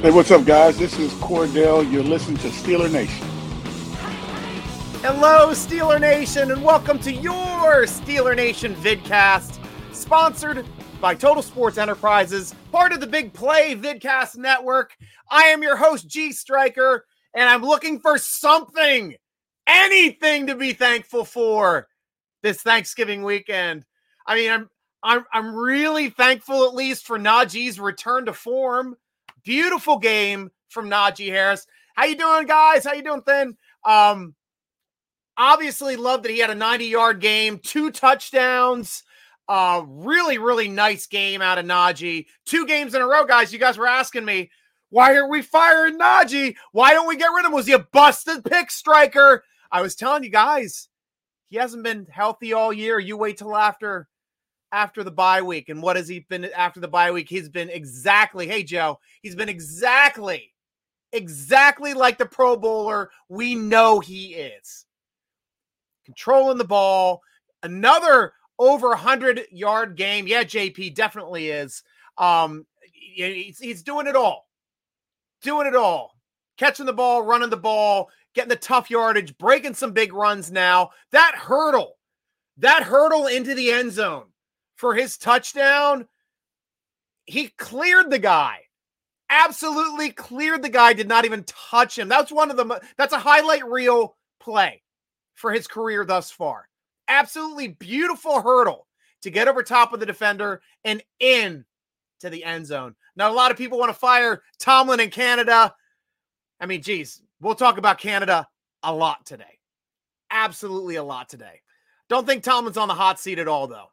Hey, what's up, guys? This is Cordell. You're listening to Steeler Nation. Hello, Steeler Nation, and welcome to your Steeler Nation vidcast, sponsored by Total Sports Enterprises, part of the Big Play Vidcast Network. I am your host, G Striker, and I'm looking for something, anything to be thankful for this Thanksgiving weekend. I mean, I'm I'm I'm really thankful at least for Najee's return to form. Beautiful game from Najee Harris. How you doing, guys? How you doing, Thin? Um, obviously love that he had a 90 yard game, two touchdowns. Uh, really, really nice game out of Najee. Two games in a row, guys. You guys were asking me, why are we firing Najee? Why don't we get rid of him? Was he a busted pick striker? I was telling you guys, he hasn't been healthy all year. You wait till after after the bye week. And what has he been after the bye week? He's been exactly, hey, Joe, he's been exactly, exactly like the Pro Bowler we know he is. Controlling the ball, another over 100 yard game. Yeah, JP definitely is. Um, he's, he's doing it all, doing it all, catching the ball, running the ball, getting the tough yardage, breaking some big runs now. That hurdle, that hurdle into the end zone for his touchdown, he cleared the guy. Absolutely cleared the guy, did not even touch him. That's one of the that's a highlight reel play for his career thus far. Absolutely beautiful hurdle to get over top of the defender and in to the end zone. Now, a lot of people want to fire Tomlin in Canada. I mean, geez, we'll talk about Canada a lot today. Absolutely a lot today. Don't think Tomlin's on the hot seat at all, though.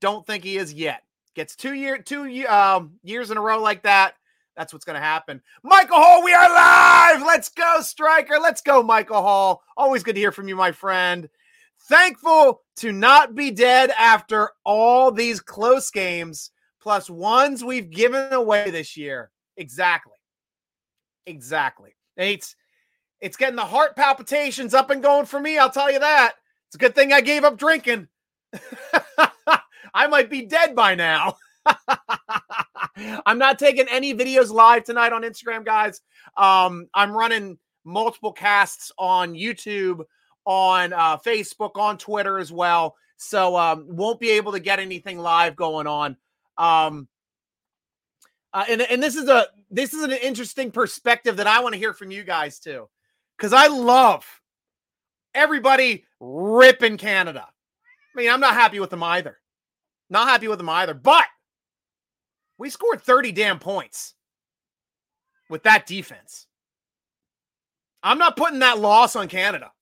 Don't think he is yet. Gets two year two um, years in a row like that. That's what's going to happen. Michael Hall, we are live. Let's go, Striker. Let's go, Michael Hall. Always good to hear from you, my friend. Thankful to not be dead after all these close games, plus ones we've given away this year. Exactly. Exactly. It's it's getting the heart palpitations up and going for me. I'll tell you that. It's a good thing I gave up drinking. I might be dead by now. I'm not taking any videos live tonight on Instagram, guys. Um, I'm running multiple casts on YouTube, on uh, Facebook, on Twitter as well. So um, won't be able to get anything live going on. Um, uh, and and this is a this is an interesting perspective that I want to hear from you guys too, because I love everybody ripping Canada. I mean, I'm not happy with them either. Not happy with them either. But we scored 30 damn points with that defense. I'm not putting that loss on Canada.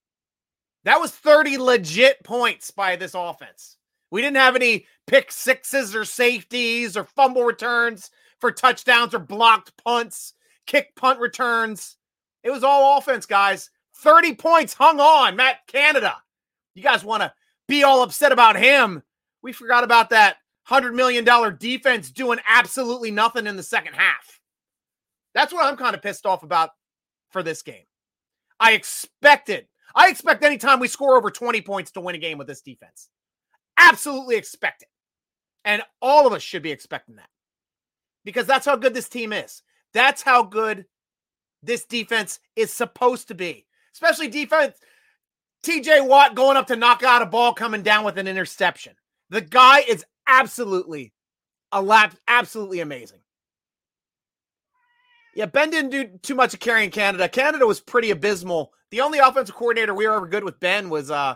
That was 30 legit points by this offense. We didn't have any pick sixes or safeties or fumble returns for touchdowns or blocked punts, kick punt returns. It was all offense, guys. 30 points hung on, Matt Canada. You guys want to be all upset about him we forgot about that $100 million defense doing absolutely nothing in the second half. That's what I'm kind of pissed off about for this game. I expected, I expect anytime we score over 20 points to win a game with this defense. Absolutely expect it. And all of us should be expecting that because that's how good this team is. That's how good this defense is supposed to be, especially defense. TJ Watt going up to knock out a ball coming down with an interception. The guy is absolutely a lap, absolutely amazing. Yeah, Ben didn't do too much of carrying Canada. Canada was pretty abysmal. The only offensive coordinator we were ever good with Ben was uh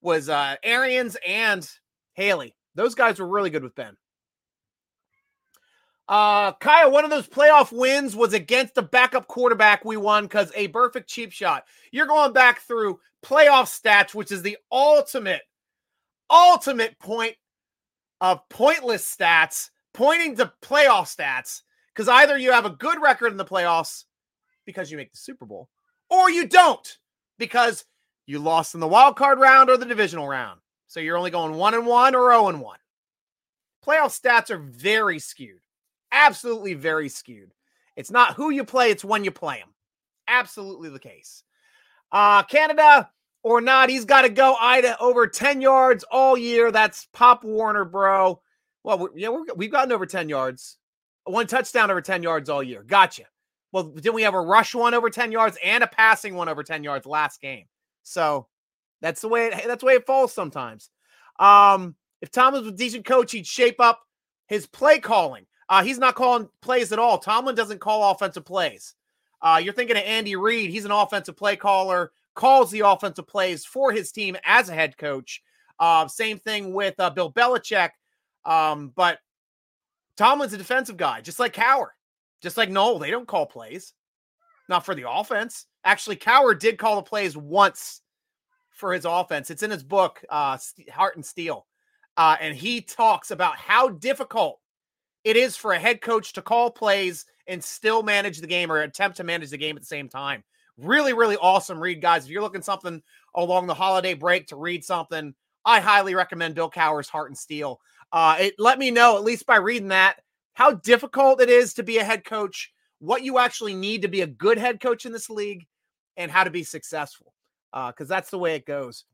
was uh Arians and Haley. Those guys were really good with Ben. Uh Kyle, one of those playoff wins was against a backup quarterback we won because a perfect cheap shot. You're going back through playoff stats, which is the ultimate ultimate point of pointless stats pointing to playoff stats because either you have a good record in the playoffs because you make the Super Bowl, or you don't because you lost in the wild card round or the divisional round. So you're only going one and one or 0 and one. Playoff stats are very skewed, absolutely very skewed. It's not who you play, it's when you play them. Absolutely the case. Uh, Canada or not, he's got to go Ida over 10 yards all year. That's Pop Warner, bro. Well, we, yeah, we have gotten over 10 yards, one touchdown over 10 yards all year. Gotcha. Well, didn't we have a rush one over 10 yards and a passing one over 10 yards last game? So that's the way it, that's the way it falls sometimes. Um, if Tomlin was a decent coach, he'd shape up his play calling. Uh, he's not calling plays at all. Tomlin doesn't call offensive plays. Uh, you're thinking of Andy Reid. He's an offensive play caller, calls the offensive plays for his team as a head coach. Uh, same thing with uh, Bill Belichick. Um, but Tomlin's a defensive guy, just like Cowher, just like Noll. They don't call plays, not for the offense. Actually, Cowher did call the plays once for his offense. It's in his book, uh, Heart and Steel. Uh, and he talks about how difficult it is for a head coach to call plays and still manage the game or attempt to manage the game at the same time. Really, really awesome read, guys. If you're looking something along the holiday break to read something, I highly recommend Bill Cowher's Heart and Steel. Uh, it let me know, at least by reading that, how difficult it is to be a head coach, what you actually need to be a good head coach in this league, and how to be successful. Because uh, that's the way it goes.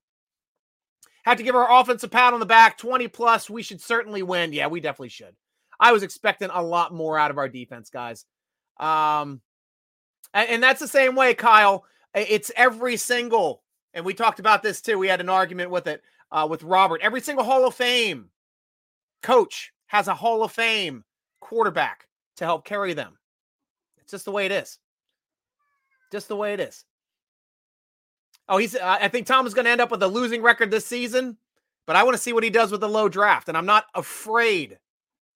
Had to give our offense a pat on the back, 20 plus. We should certainly win. Yeah, we definitely should. I was expecting a lot more out of our defense, guys. Um, and, and that's the same way, Kyle. It's every single, and we talked about this too. We had an argument with it uh, with Robert. Every single Hall of Fame coach has a Hall of Fame quarterback to help carry them. It's just the way it is. Just the way it is. Oh, he's. I think Tom is going to end up with a losing record this season, but I want to see what he does with the low draft, and I'm not afraid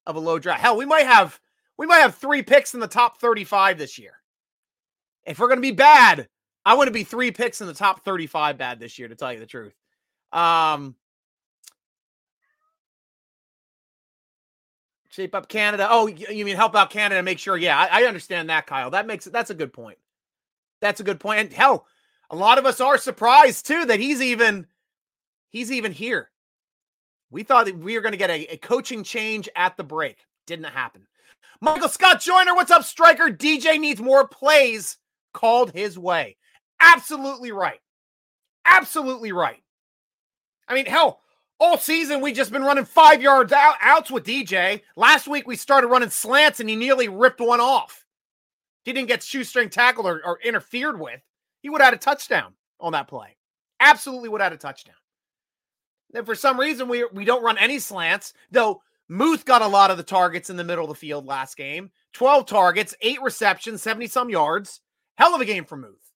of a low draft. Hell, we might have we might have three picks in the top 35 this year. If we're going to be bad, I want to be three picks in the top 35 bad this year, to tell you the truth. Um, shape up Canada. Oh, you mean help out Canada? Make sure. Yeah, I, I understand that, Kyle. That makes it. that's a good point. That's a good point. And hell, a lot of us are surprised too that he's even he's even here. We thought that we were going to get a, a coaching change at the break. Didn't happen. Michael Scott Joyner, what's up, striker? DJ needs more plays called his way. Absolutely right. Absolutely right. I mean, hell, all season we've just been running five yards out, outs with DJ. Last week we started running slants and he nearly ripped one off. He didn't get shoestring tackled or, or interfered with. He would have had a touchdown on that play. Absolutely would have had a touchdown. And for some reason, we we don't run any slants, though Muth got a lot of the targets in the middle of the field last game. 12 targets, eight receptions, 70 some yards. Hell of a game for Muth.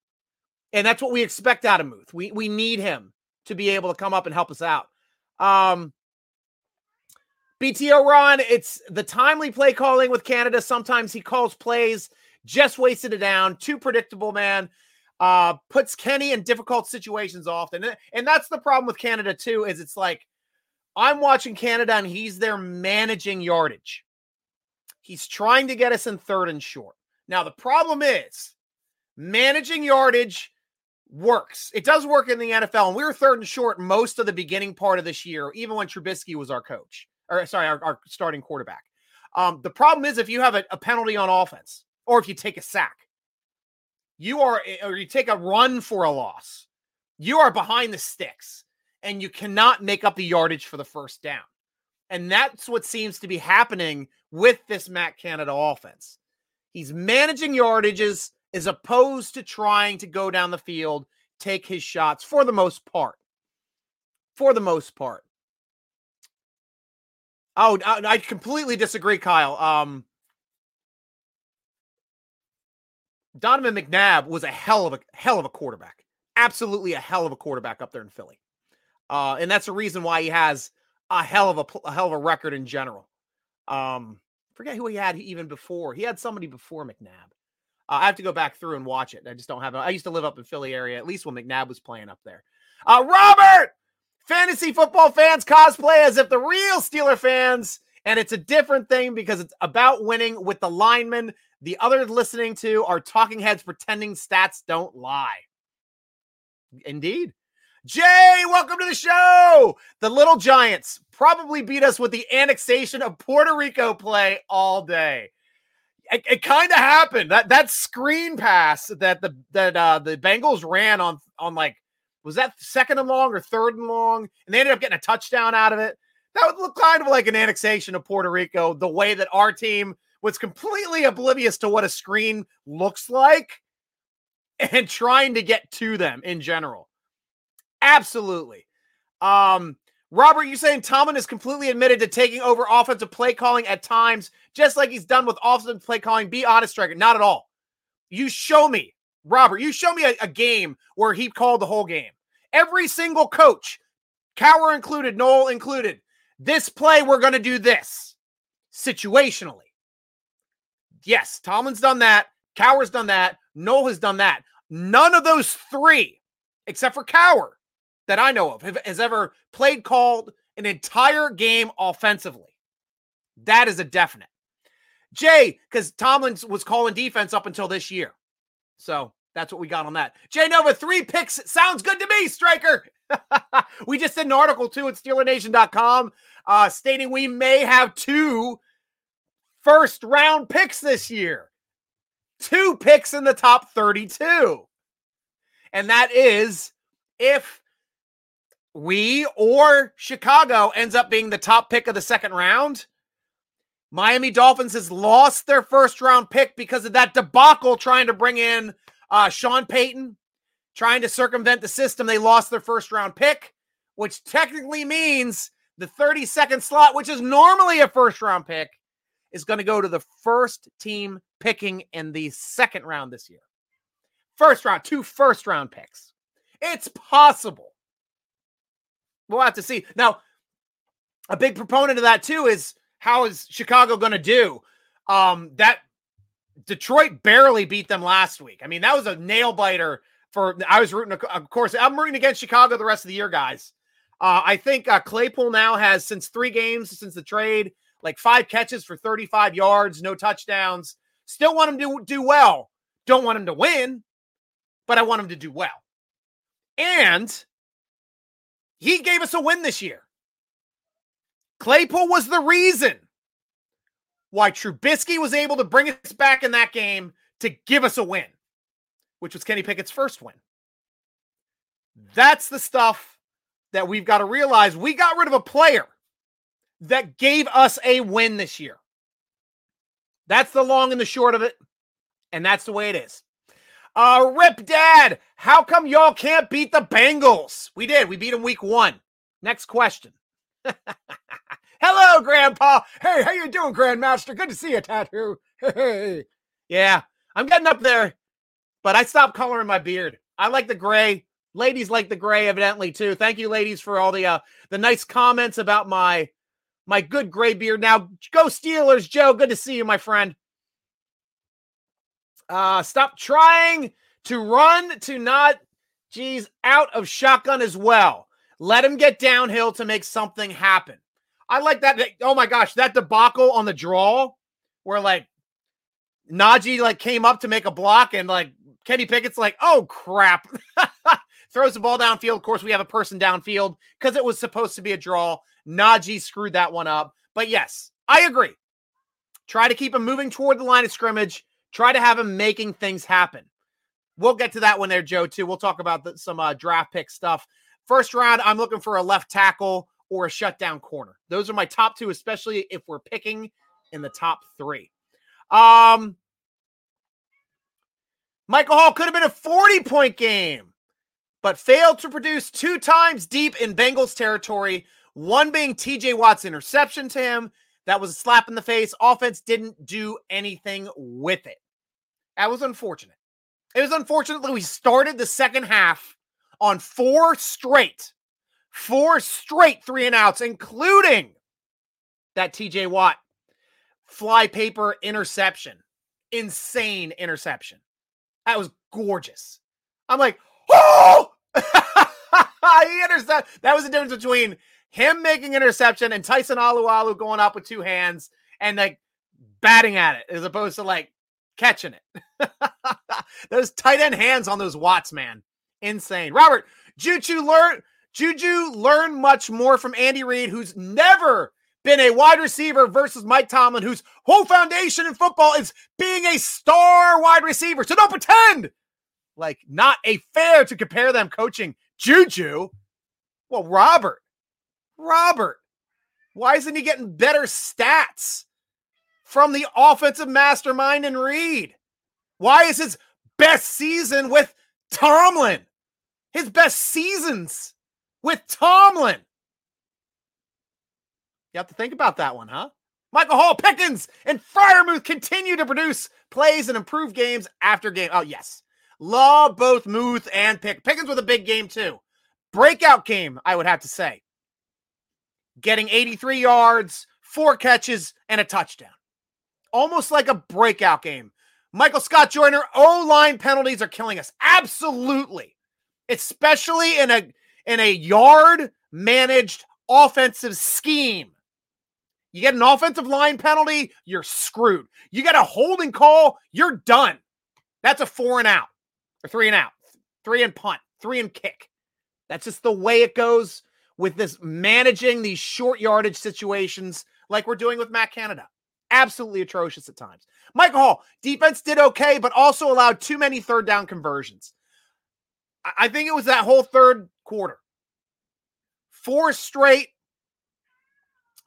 And that's what we expect out of Muth. We we need him to be able to come up and help us out. Um BTO Ron, it's the timely play calling with Canada. Sometimes he calls plays, just wasted it down. Too predictable, man uh, puts Kenny in difficult situations often. And that's the problem with Canada, too, is it's like I'm watching Canada and he's there managing yardage. He's trying to get us in third and short. Now, the problem is managing yardage works. It does work in the NFL. And we were third and short most of the beginning part of this year, even when Trubisky was our coach, or sorry, our, our starting quarterback. Um, the problem is if you have a, a penalty on offense or if you take a sack, you are eh, or you take a run for a loss, you are behind the sticks and you cannot make up the yardage for the first down. And that's what seems to be happening with this Matt Canada offense. He's managing yardages as opposed to trying to go down the field, take his shots for the most part. For the most part. Oh, I completely disagree, Kyle. Um, Donovan McNabb was a hell of a hell of a quarterback. Absolutely a hell of a quarterback up there in Philly. Uh, and that's the reason why he has a hell of a, a hell of a record in general. Um, forget who he had even before. He had somebody before McNabb. Uh, I have to go back through and watch it. I just don't have. I used to live up in Philly area, at least when McNabb was playing up there. Uh, Robert, Fantasy football fans cosplay as if the real Steeler fans, and it's a different thing because it's about winning with the linemen. The other listening to are talking heads pretending stats don't lie. Indeed. Jay, welcome to the show. The Little Giants probably beat us with the annexation of Puerto Rico play all day. It, it kind of happened. That that screen pass that the that uh the Bengals ran on on like was that second and long or third and long, and they ended up getting a touchdown out of it. That would look kind of like an annexation of Puerto Rico, the way that our team was completely oblivious to what a screen looks like and trying to get to them in general. Absolutely. Um, Robert, you saying Tomlin is completely admitted to taking over offensive play calling at times, just like he's done with offensive play calling. Be honest, striker. Not at all. You show me, Robert, you show me a, a game where he called the whole game. Every single coach, Cowher included, Noll included, this play, we're going to do this situationally. Yes, Tomlin's done that. Cowher's done that. Noll has done that. None of those three, except for Cowher, that I know of has ever played called an entire game offensively. That is a definite. Jay, because Tomlin was calling defense up until this year. So that's what we got on that. Jay Nova, three picks. Sounds good to me, Striker. we just did an article too at SteelerNation.com uh, stating we may have two first round picks this year. Two picks in the top 32. And that is if we or Chicago ends up being the top pick of the second round. Miami Dolphins has lost their first round pick because of that debacle trying to bring in uh, Sean Payton, trying to circumvent the system. They lost their first round pick, which technically means the 32nd slot, which is normally a first round pick, is going to go to the first team picking in the second round this year. First round, two first round picks. It's possible we'll have to see. Now, a big proponent of that too is how is Chicago going to do? Um, that Detroit barely beat them last week. I mean, that was a nail biter for. I was rooting, of course. I'm rooting against Chicago the rest of the year, guys. Uh, I think uh, Claypool now has since three games since the trade, like five catches for 35 yards, no touchdowns. Still want him to do well. Don't want him to win, but I want him to do well. And he gave us a win this year. Claypool was the reason why Trubisky was able to bring us back in that game to give us a win, which was Kenny Pickett's first win. That's the stuff that we've got to realize. We got rid of a player that gave us a win this year. That's the long and the short of it. And that's the way it is. Uh, Rip Dad, how come y'all can't beat the Bengals? We did. We beat them week one. Next question. Hello, Grandpa. Hey, how you doing, Grandmaster? Good to see you, Tattoo. Hey. yeah, I'm getting up there, but I stopped coloring my beard. I like the gray. Ladies like the gray, evidently too. Thank you, ladies, for all the uh the nice comments about my my good gray beard. Now, go Steelers, Joe. Good to see you, my friend. Uh, stop trying to run to not, geez, out of shotgun as well. Let him get downhill to make something happen. I like that. Oh my gosh, that debacle on the draw where like Najee like came up to make a block and like Kenny Pickett's like, oh crap. Throws the ball downfield. Of course, we have a person downfield because it was supposed to be a draw. Najee screwed that one up. But yes, I agree. Try to keep him moving toward the line of scrimmage Try to have him making things happen. We'll get to that one there, Joe, too. We'll talk about the, some uh, draft pick stuff. First round, I'm looking for a left tackle or a shutdown corner. Those are my top two, especially if we're picking in the top three. Um, Michael Hall could have been a 40 point game, but failed to produce two times deep in Bengals territory, one being TJ Watt's interception to him, that was a slap in the face. Offense didn't do anything with it. That was unfortunate. It was unfortunate that we started the second half on four straight, four straight three and outs, including that TJ Watt fly paper interception. Insane interception. That was gorgeous. I'm like, oh! he intercept. That was the difference between him making interception and Tyson Alualu going up with two hands and like batting at it as opposed to like catching it. those tight end hands on those Watts, man. Insane. Robert, Juju learn Juju learn much more from Andy Reid, who's never been a wide receiver versus Mike Tomlin, whose whole foundation in football is being a star wide receiver. So don't pretend like not a fair to compare them coaching Juju. Well, Robert, Robert, why isn't he getting better stats from the offensive mastermind in Reid? Why is his best season with Tomlin? His best seasons with Tomlin. You have to think about that one, huh? Michael Hall, Pickens, and Freiermuth continue to produce plays and improve games after game. Oh, yes. Love both Muth and Pick. Pickens with a big game, too. Breakout game, I would have to say. Getting 83 yards, four catches, and a touchdown. Almost like a breakout game. Michael Scott Joyner, O line penalties are killing us. Absolutely. Especially in a in a yard managed offensive scheme. You get an offensive line penalty, you're screwed. You get a holding call, you're done. That's a four and out or three and out, three and punt, three and kick. That's just the way it goes with this managing these short yardage situations like we're doing with Matt Canada. Absolutely atrocious at times. Michael Hall, defense did okay, but also allowed too many third down conversions. I think it was that whole third quarter. Four straight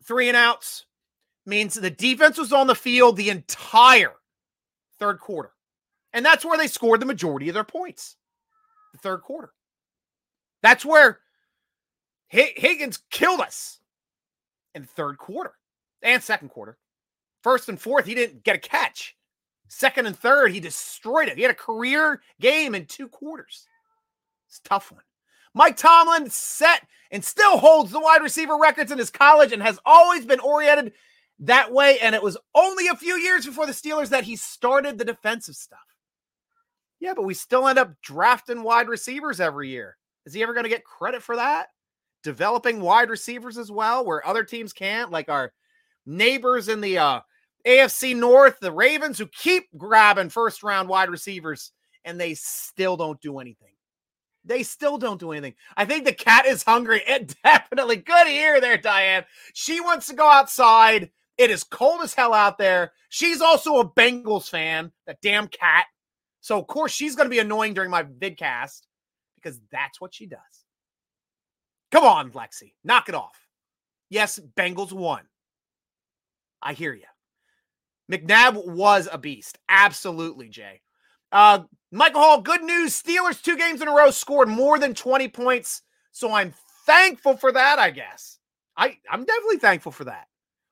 three and outs means the defense was on the field the entire third quarter. And that's where they scored the majority of their points. The third quarter. That's where Higgins killed us in third quarter and second quarter. First and fourth, he didn't get a catch. Second and third, he destroyed it. He had a career game in two quarters. It's tough one. Mike Tomlin set and still holds the wide receiver records in his college and has always been oriented that way. And it was only a few years before the Steelers that he started the defensive stuff. Yeah, but we still end up drafting wide receivers every year. Is he ever going to get credit for that? Developing wide receivers as well, where other teams can't, like our neighbors in the uh, AFC North, the Ravens, who keep grabbing first round wide receivers and they still don't do anything. They still don't do anything. I think the cat is hungry. It definitely good ear there, Diane. She wants to go outside. It is cold as hell out there. She's also a Bengals fan, that damn cat. So, of course, she's going to be annoying during my vidcast because that's what she does. Come on, Lexi. Knock it off. Yes, Bengals won. I hear you. McNabb was a beast. Absolutely, Jay. Uh, Michael Hall, good news. Steelers two games in a row scored more than 20 points. So I'm thankful for that, I guess. I, I'm definitely thankful for that.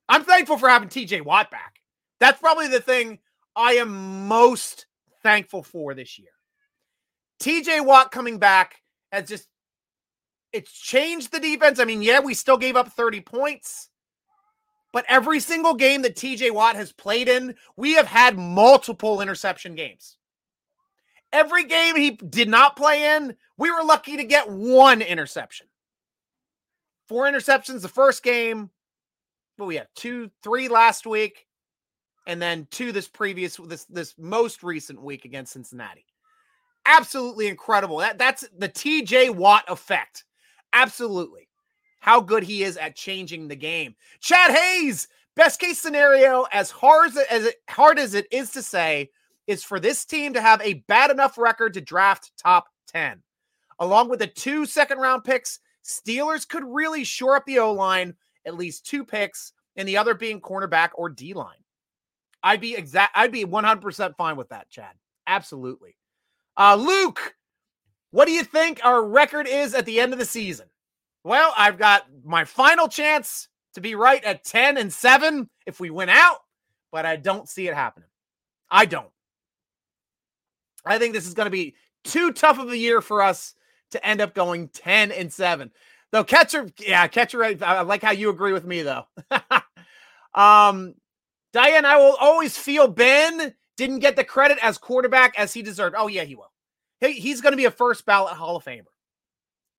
I'm thankful for having TJ Watt back. That's probably the thing I am most thankful for this year. TJ Watt coming back has just it's changed the defense. I mean, yeah, we still gave up 30 points. But every single game that TJ Watt has played in, we have had multiple interception games. Every game he did not play in, we were lucky to get one interception. Four interceptions the first game. But we had two, three last week, and then two this previous this this most recent week against Cincinnati. Absolutely incredible. That that's the TJ Watt effect. Absolutely. How good he is at changing the game. Chad Hayes, best case scenario, as hard as, as it, hard as it is to say, is for this team to have a bad enough record to draft top 10. Along with the two second round picks, Steelers could really shore up the O line, at least two picks, and the other being cornerback or D line. I'd be exact. I'd be 100% fine with that, Chad. Absolutely. Uh, Luke, what do you think our record is at the end of the season? Well, I've got my final chance to be right at 10 and 7 if we win out, but I don't see it happening. I don't. I think this is going to be too tough of a year for us to end up going 10 and 7. Though catcher, yeah, catcher, I like how you agree with me though. um, Diane, I will always feel Ben didn't get the credit as quarterback as he deserved. Oh, yeah, he will. He, he's going to be a first ballot Hall of Famer.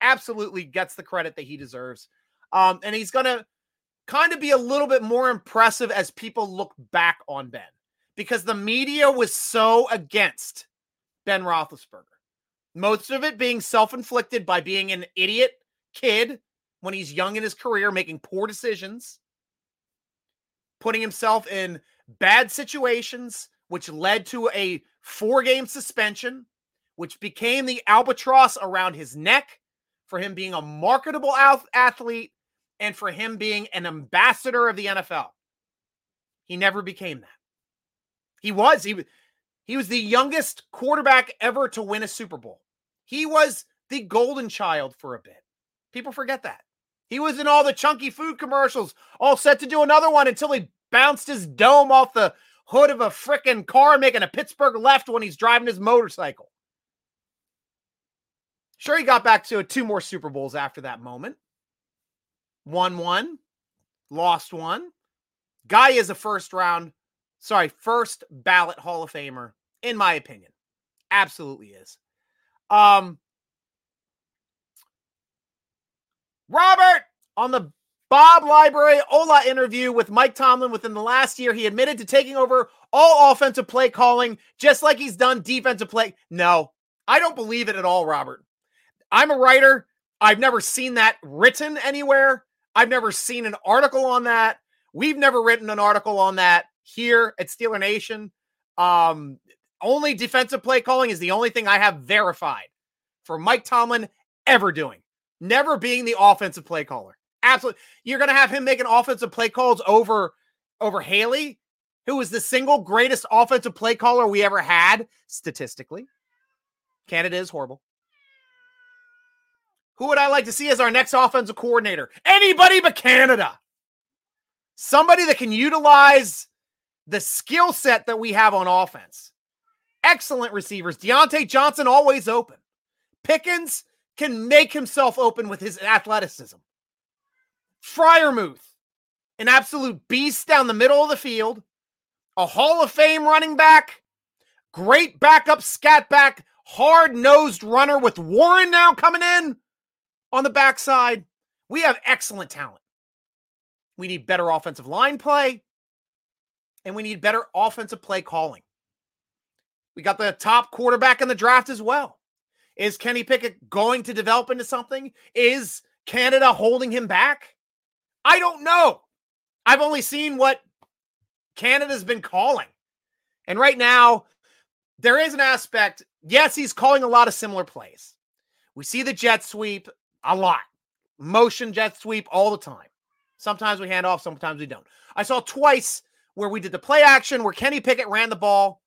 Absolutely gets the credit that he deserves. Um, and he's going to kind of be a little bit more impressive as people look back on Ben because the media was so against Ben Roethlisberger. Most of it being self inflicted by being an idiot kid when he's young in his career, making poor decisions, putting himself in bad situations, which led to a four game suspension, which became the albatross around his neck for him being a marketable athlete and for him being an ambassador of the NFL. He never became that. He was he was he was the youngest quarterback ever to win a Super Bowl. He was the golden child for a bit. People forget that. He was in all the chunky food commercials, all set to do another one until he bounced his dome off the hood of a freaking car making a Pittsburgh left when he's driving his motorcycle. Sure, he got back to two more Super Bowls after that moment. Won one, lost one. Guy is a first round, sorry, first ballot Hall of Famer, in my opinion. Absolutely is. Um, Robert on the Bob Library Ola interview with Mike Tomlin within the last year, he admitted to taking over all offensive play calling, just like he's done defensive play. No, I don't believe it at all, Robert. I'm a writer. I've never seen that written anywhere. I've never seen an article on that. We've never written an article on that here at Steeler Nation. Um, only defensive play calling is the only thing I have verified for Mike Tomlin ever doing, never being the offensive play caller. Absolutely. You're going to have him making offensive play calls over over Haley, who was the single greatest offensive play caller we ever had statistically. Canada is horrible. Who would I like to see as our next offensive coordinator? Anybody but Canada. Somebody that can utilize the skill set that we have on offense. Excellent receivers. Diontae Johnson always open. Pickens can make himself open with his athleticism. Freiermuth, an absolute beast down the middle of the field, a Hall of Fame running back, great backup scat back, hard nosed runner with Warren now coming in on the backside. We have excellent talent. We need better offensive line play, and we need better offensive play calling. We got the top quarterback in the draft as well. Is Kenny Pickett going to develop into something? Is Canada holding him back? I don't know. I've only seen what Canada's been calling. And right now, there is an aspect. Yes, he's calling a lot of similar plays. We see the jet sweep a lot, motion jet sweep all the time. Sometimes we hand off, sometimes we don't. I saw twice where we did the play action where Kenny Pickett ran the ball,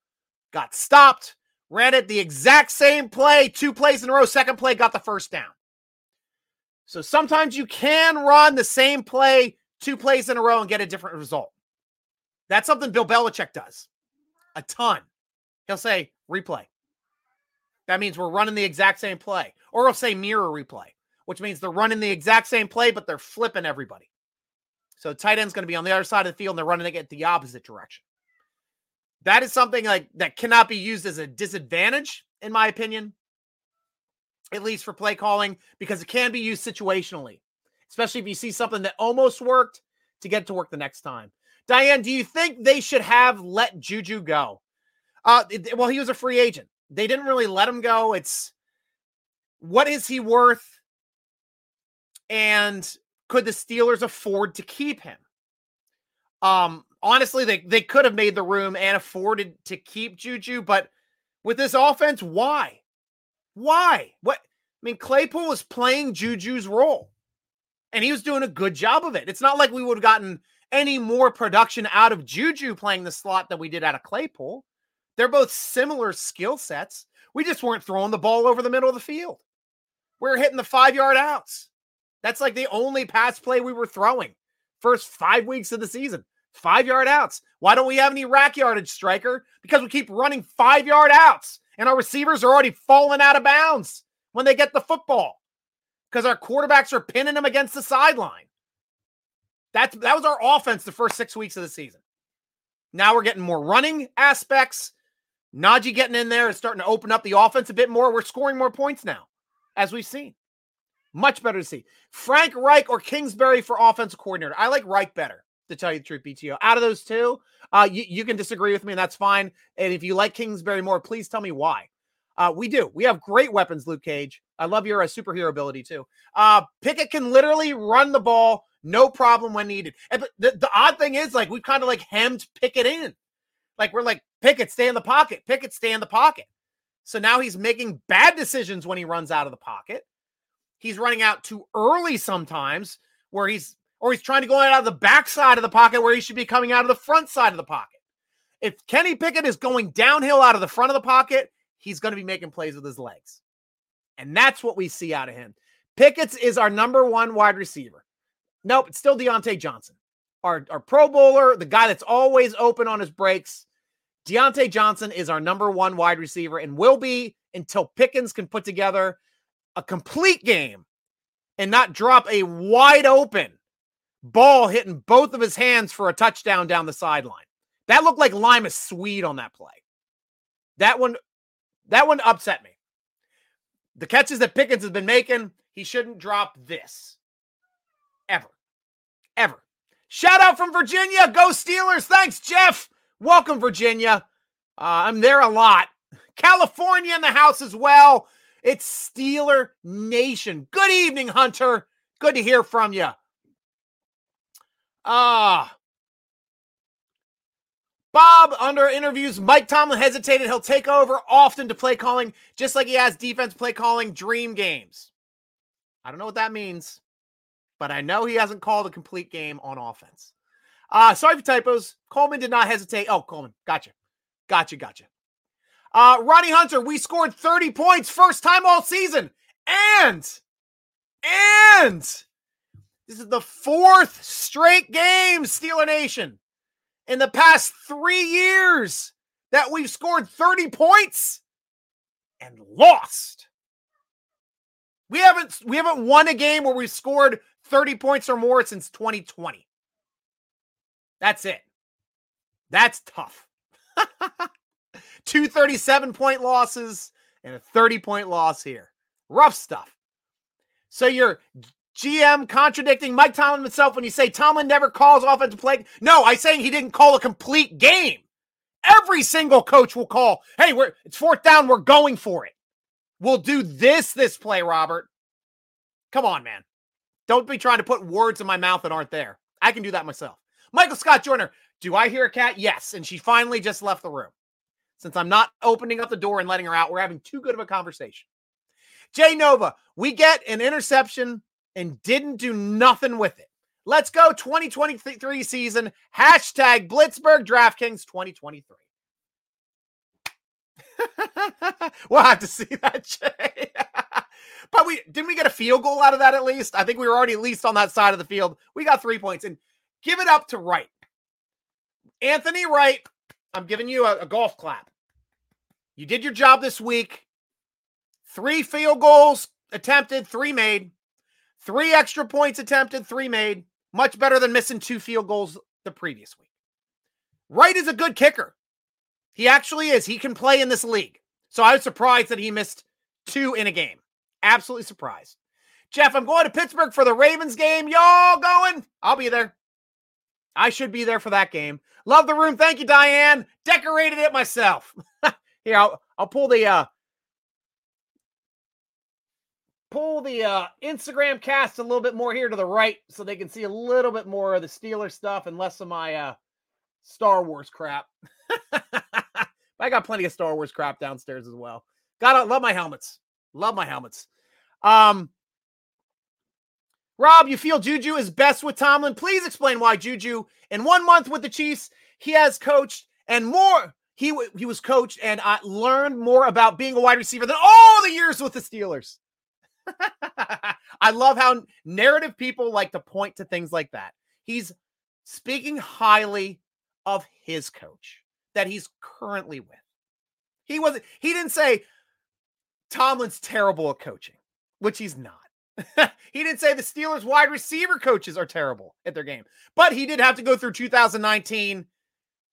got stopped, ran it the exact same play, two plays in a row. Second play got the first down. So sometimes you can run the same play two plays in a row and get a different result. That's something Bill Belichick does a ton. He'll say replay. That means we're running the exact same play. Or he'll say mirror replay, which means they're running the exact same play, but they're flipping everybody. So tight end's going to be on the other side of the field and they're running it the opposite direction. That is something like that cannot be used as a disadvantage, in my opinion, at least for play calling, because it can be used situationally, especially if you see something that almost worked to get to work the next time. Diane, do you think they should have let Juju go? Uh, well, he was a free agent. They didn't really let him go. It's what is he worth? And could the Steelers afford to keep him? Um, honestly, they, they could have made the room and afforded to keep Juju, but with this offense, why? Why? What? I mean, Claypool was playing Juju's role, and he was doing a good job of it. It's not like we would have gotten any more production out of Juju playing the slot than we did out of Claypool. They're both similar skill sets. We just weren't throwing the ball over the middle of the field. We we're hitting the five yard outs. That's like the only pass play we were throwing first five weeks of the season. Five yard outs. Why don't we have any rack yardage, striker? Because we keep running five yard outs and our receivers are already falling out of bounds when they get the football because our quarterbacks are pinning them against the sideline. That's that was our offense the first six weeks of the season. Now we're getting more running aspects. Najee getting in there and starting to open up the offense a bit more. We're scoring more points now, as we've seen. Much better to see. Frank Reich or Kingsbury for offensive coordinator. I like Reich better, to tell you the truth, BTO. Out of those two, uh, you, you can disagree with me, and that's fine. And if you like Kingsbury more, please tell me why. Uh, we do. We have great weapons, Luke Cage. I love your uh, superhero ability too. Uh, Pickett can literally run the ball, no problem when needed. And the, the odd thing is, like, we've kind of like hemmed Pickett in. Like, we're like, Pickett, stay in the pocket. Pickett, stay in the pocket. So now he's making bad decisions when he runs out of the pocket. He's running out too early sometimes, where he's or he's trying to go out of the backside of the pocket where he should be coming out of the front side of the pocket. If Kenny Pickett is going downhill out of the front of the pocket, he's going to be making plays with his legs. And that's what we see out of him. Pickett's is our number one wide receiver. Nope, it's still Diontae Johnson, our, our Pro Bowler, the guy that's always open on his breaks. Diontae Johnson is our number one wide receiver and will be until Pickens can put together a complete game and not drop a wide open ball hitting both of his hands for a touchdown down the sideline. That looked like Limas Sweed on that play. That one, that one upset me. The catches that Pickens has been making, he shouldn't drop this. Ever. Ever. Shout out from Virginia. Go Steelers. Thanks, Jeff. Welcome, Virginia. Uh, I'm there a lot. California in the house as well. It's Steeler Nation. Good evening, Hunter. Good to hear from you. Ah. Uh, Bob, under interviews, Mike Tomlin hesitated. He'll take over often to play calling, just like he has defense play calling dream games. I don't know what that means, but I know he hasn't called a complete game on offense. Uh, sorry for typos. Coleman did not hesitate. Oh, Coleman. Gotcha. Gotcha. Gotcha. Uh, Ronnie Hunter, we scored 30 points first time all season. And, and this is the fourth straight game, Steeler Nation in the past three years that we've scored 30 points and lost. We haven't we haven't won a game where we've scored 30 points or more since 2020. That's it. That's tough. Two 37 point losses and a 30 point loss here. Rough stuff. So you're GM contradicting Mike Tomlin himself when you say Tomlin never calls offensive play. No, I'm saying he didn't call a complete game. Every single coach will call, hey, we're it's fourth down, we're going for it. We'll do this this play, Robert. Come on, man. Don't be trying to put words in my mouth that aren't there. I can do that myself. Michael Scott Joyner, do I hear a cat? Yes. And she finally just left the room. Since I'm not opening up the door and letting her out, we're having too good of a conversation. Jay Nova, we get an interception and didn't do nothing with it. Let's go 2023 season. Hashtag Blitzburg DraftKings 2023. we'll have to see that, Jay. but we didn't we get a field goal out of that at least? I think we were already at least on that side of the field. We got three points and give it up to Wright. Anthony Wright, I'm giving you a, a golf clap. You did your job this week. Three field goals attempted, three made. Three extra points attempted, three made. Much better than missing two field goals the previous week. Wright is a good kicker. He actually is. He can play in this league. So I was surprised that he missed two in a game. Absolutely surprised. Jeff, I'm going to Pittsburgh for the Ravens game. Y'all going? I'll be there. I should be there for that game. Love the room. Thank you, Diane. Decorated it myself. Here, I'll, I'll pull the uh, pull the uh, Instagram cast a little bit more here to the right so they can see a little bit more of the Steeler stuff and less of my uh, Star Wars crap. I got plenty of Star Wars crap downstairs as well. Gotta love my helmets. Love my helmets. Um, Rob, you feel Juju is best with Tomlin? Please explain why Juju, in one month with the Chiefs, he has coached and more. He he was coached and I learned more about being a wide receiver than all the years with the Steelers. I love how narrative people like to point to things like that. He's speaking highly of his coach that he's currently with. He wasn't, he didn't say Tomlin's terrible at coaching, which he's not. he didn't say the Steelers wide receiver coaches are terrible at their game, but he did have to go through 2019,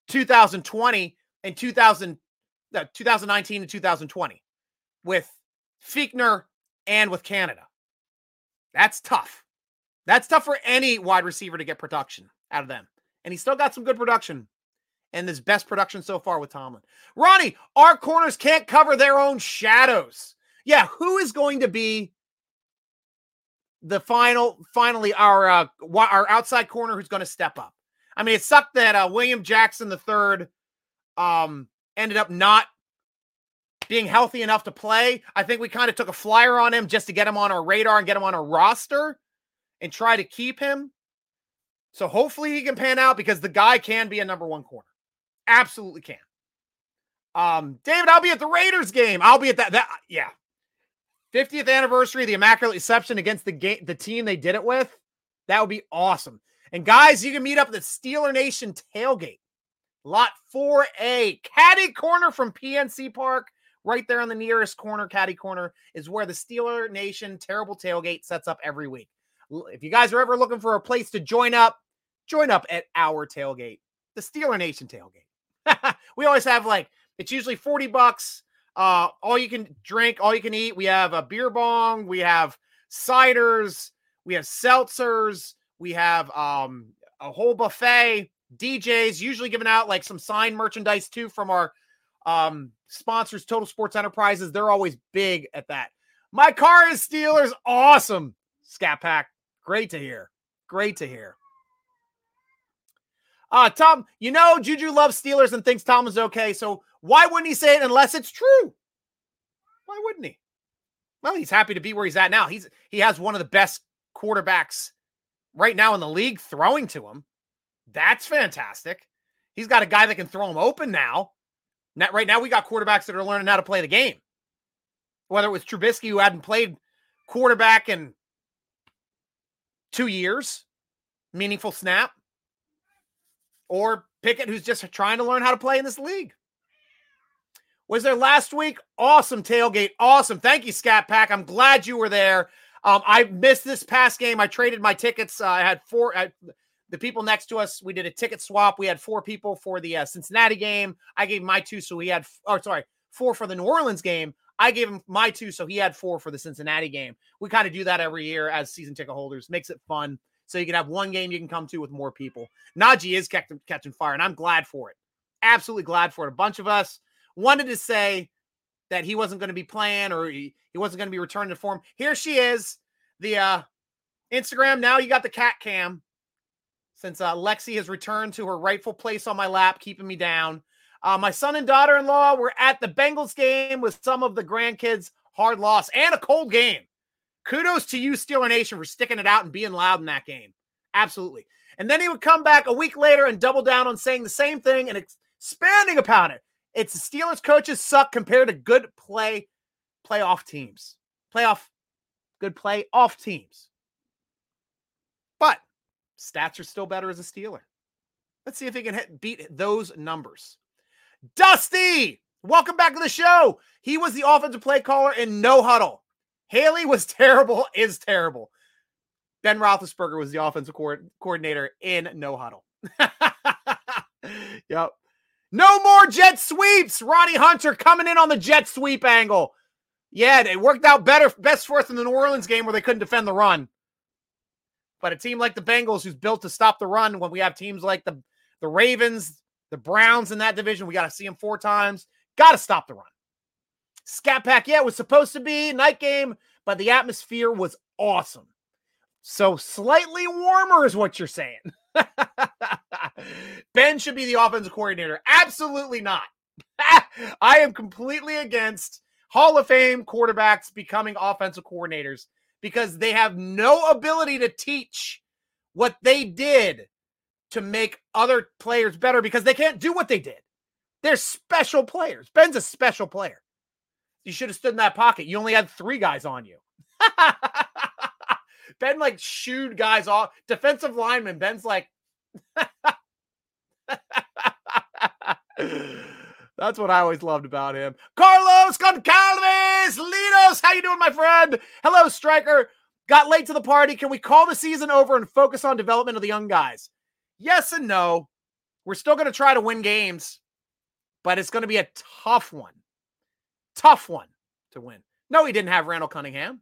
2020, and 2000, uh, 2019 and 2020 with Fichtner and with Canada. That's tough. That's tough for any wide receiver to get production out of them. And he still got some good production and his best production so far with Tomlin. Ronnie, our corners can't cover their own shadows. Yeah, who is going to be the final, finally our uh, our outside corner who's going to step up? I mean, it sucked that uh, William Jackson the third um, ended up not being healthy enough to play. I think we kind of took a flyer on him just to get him on our radar and get him on our roster and try to keep him. So hopefully he can pan out because the guy can be a number one corner. Absolutely can. Um, David, I'll be at the Raiders game. I'll be at that. That yeah. 50th anniversary, the Immaculate Reception against the game, the team they did it with. That would be awesome. And guys, you can meet up at the Steeler Nation tailgate, lot 4A, caddy corner from PNC Park, right there on the nearest corner, caddy corner, is where the Steeler Nation terrible tailgate sets up every week. If you guys are ever looking for a place to join up, join up at our tailgate, the Steeler Nation tailgate. we always have like it's usually 40 bucks. Uh, all you can drink, all you can eat. We have a beer bong, we have ciders, we have seltzers, we have um a whole buffet, DJs, usually giving out like some signed merchandise too from our um sponsors, Total Sports Enterprises. They're always big at that. My car is Steelers. Awesome. Scat Pack. Great to hear. Great to hear. Uh, Tom, you know Juju loves Steelers and thinks Tom is okay. So why wouldn't he say it unless it's true? Why wouldn't he? Well, he's happy to be where he's at now. He's he has one of the best quarterbacks right now in the league throwing to him. That's fantastic. He's got a guy that can throw him open now. Now, right now, we got quarterbacks that are learning how to play the game. Whether it was Trubisky, who hadn't played quarterback in two years, meaningful snap, or Pickett, who's just trying to learn how to play in this league. Was there last week? Awesome tailgate. Awesome. Thank you, Scat Pack. I'm glad you were there. Um, I missed this past game. I traded my tickets. Uh, I had four. I, the people next to us, we did a ticket swap. We had four people for the uh, Cincinnati game. I gave my two, so he had. Oh, sorry, four for the New Orleans game. I gave him my two, so he had four for the Cincinnati game. We kind of do that every year as season ticket holders. Makes it fun. So you can have one game you can come to with more people. Najee is catching, catching fire, and I'm glad for it. Absolutely glad for it. A bunch of us wanted to say that he wasn't going to be playing or he, he wasn't going to be returning to form. Here she is. The uh Instagram. Now you got the cat cam. Since uh, Lexi has returned to her rightful place on my lap, keeping me down. Uh, my son and daughter in law were at the Bengals game with some of the grandkids. Hard loss and a cold game. Kudos to you, Steeler Nation, for sticking it out and being loud in that game. Absolutely. And then he would come back a week later and double down on saying the same thing and expanding upon it. It's the Steelers coaches suck compared to good play playoff teams. Playoff good play off teams. But stats are still better as a Steeler. Let's see if he can hit, beat those numbers. Dusty, welcome back to the show. He was the offensive play caller in no huddle. Haley was terrible, is terrible. Ben Roethlisberger was the offensive co- coordinator in no huddle. yep. No more jet sweeps. Ronnie Hunter coming in on the jet sweep angle. Yeah, it worked out better, best for us in the New Orleans game where they couldn't defend the run. But a team like the Bengals, who's built to stop the run, when we have teams like the, the Ravens, the Browns in that division, we got to see them four times. Got to stop the run. Scat Pack, yeah, it was supposed to be night game, but the atmosphere was awesome. So slightly warmer is what you're saying. ben should be the offensive coordinator. Absolutely not. I am completely against Hall of Fame quarterbacks becoming offensive coordinators because they have no ability to teach what they did to make other players better because they can't do what they did. They're special players. Ben's a special player. You should have stood in that pocket. You only had three guys on you. Ben like shooed guys off. Defensive lineman. Ben's like, That's what I always loved about him. Carlos Goncalves, Linos, how you doing, my friend? Hello, Striker. Got late to the party. Can we call the season over and focus on development of the young guys? Yes and no. We're still going to try to win games, but it's going to be a tough one. Tough one to win. No, he didn't have Randall Cunningham.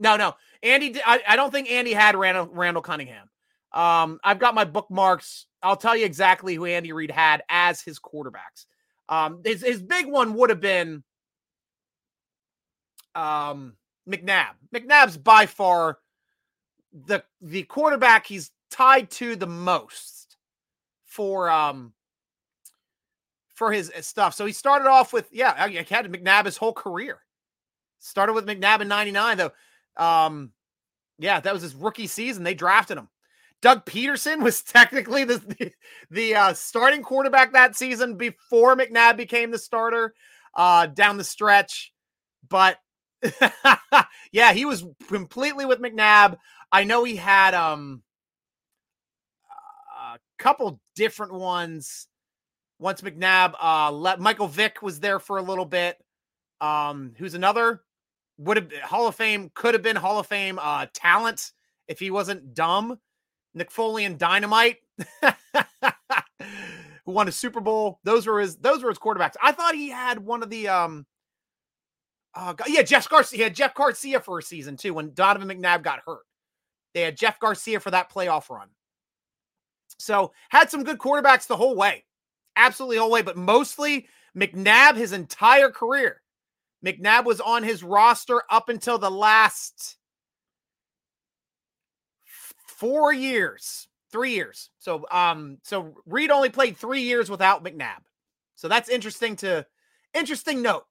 No, no. Andy, I, I don't think Andy had Randall, Randall Cunningham. Um, I've got my bookmarks. I'll tell you exactly who Andy Reid had as his quarterbacks. Um, his, his big one would have been um, McNabb. McNabb's by far the the quarterback he's tied to the most for um for his uh, stuff. So he started off with yeah, I had McNabb his whole career. Started with McNabb in '99 though. Um, yeah, that was his rookie season. They drafted him. Doug Pederson was technically the the, the uh, starting quarterback that season before McNabb became the starter uh, down the stretch. But yeah, he was completely with McNabb. I know he had um a couple different ones. Once McNabb, uh, let Michael Vick was there for a little bit. Um, who's another would have Hall of Fame could have been Hall of Fame uh talent if he wasn't dumb. Nick Foley and Dynamite, who won a Super Bowl. Those were his. Those were his quarterbacks. I thought he had one of the um uh, yeah, Jeff Garcia. He had Jeff Garcia for a season too when Donovan McNabb got hurt. They had Jeff Garcia for that playoff run. So had some good quarterbacks the whole way, absolutely the whole way, but mostly McNabb his entire career. McNabb was on his roster up until the last four years, three years. So, um, so Reid only played three years without McNabb. So that's interesting to interesting note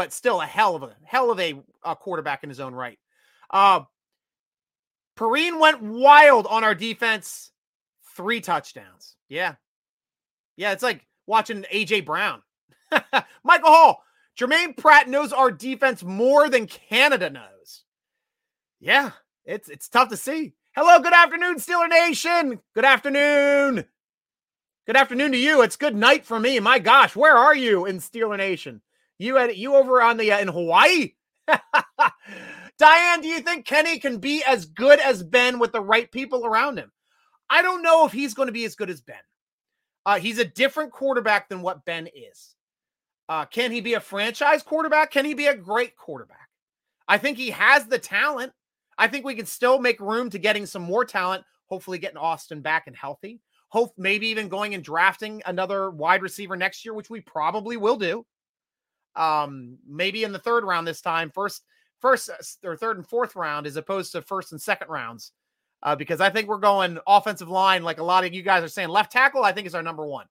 but still a hell of a hell of a, a quarterback in his own right. Uh, Perine went wild on our defense, three touchdowns. Yeah, yeah, it's like watching AJ Brown, Michael Hall. Germaine Pratt knows our defense more than Canada knows. Yeah, it's it's tough to see. Hello, good afternoon, Steeler Nation. Good afternoon. Good afternoon to you. It's good night for me. My gosh, where are you in Steeler Nation? You had you over on the uh, in Hawaii. Diane, do you think Kenny can be as good as Ben with the right people around him? I don't know if he's going to be as good as Ben. Uh, he's a different quarterback than what Ben is. Uh, can he be a franchise quarterback? Can he be a great quarterback? I think he has the talent. I think we can still make room to getting some more talent. Hopefully, getting Austin back and healthy. Hope maybe even going and drafting another wide receiver next year, which we probably will do um, maybe in the third round this time, first, first uh, or third and fourth round, as opposed to first and second rounds, uh, because I think we're going offensive line like a lot of you guys are saying. Left tackle, I think, is our number one.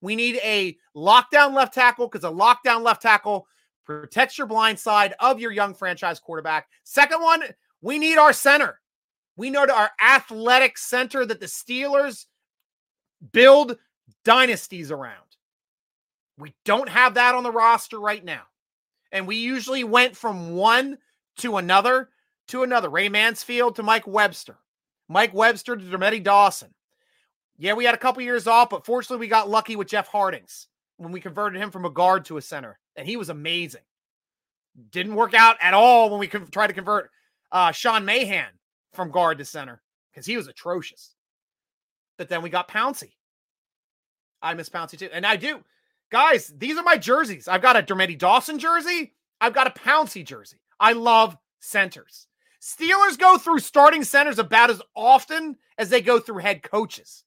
We need a lockdown left tackle because a lockdown left tackle protects your blind side of your young franchise quarterback. Second one, we need our center. We know to our athletic center that the Steelers build dynasties around. We don't have that on the roster right now. And we usually went from one to another to another. Ray Mansfield to Mike Webster. Mike Webster to Dermontti Dawson. Yeah, we had a couple years off, but fortunately we got lucky with Jeff Hartings when we converted him from a guard to a center. And he was amazing. Didn't work out at all when we tried to convert uh, Sean Mahan from guard to center because he was atrocious. But then we got Pouncey. I miss Pouncey too. And I do. Guys, these are my jerseys. I've got a Dermontti Dawson jersey. I've got a Pouncey jersey. I love centers. Steelers go through starting centers about as often as they go through head coaches.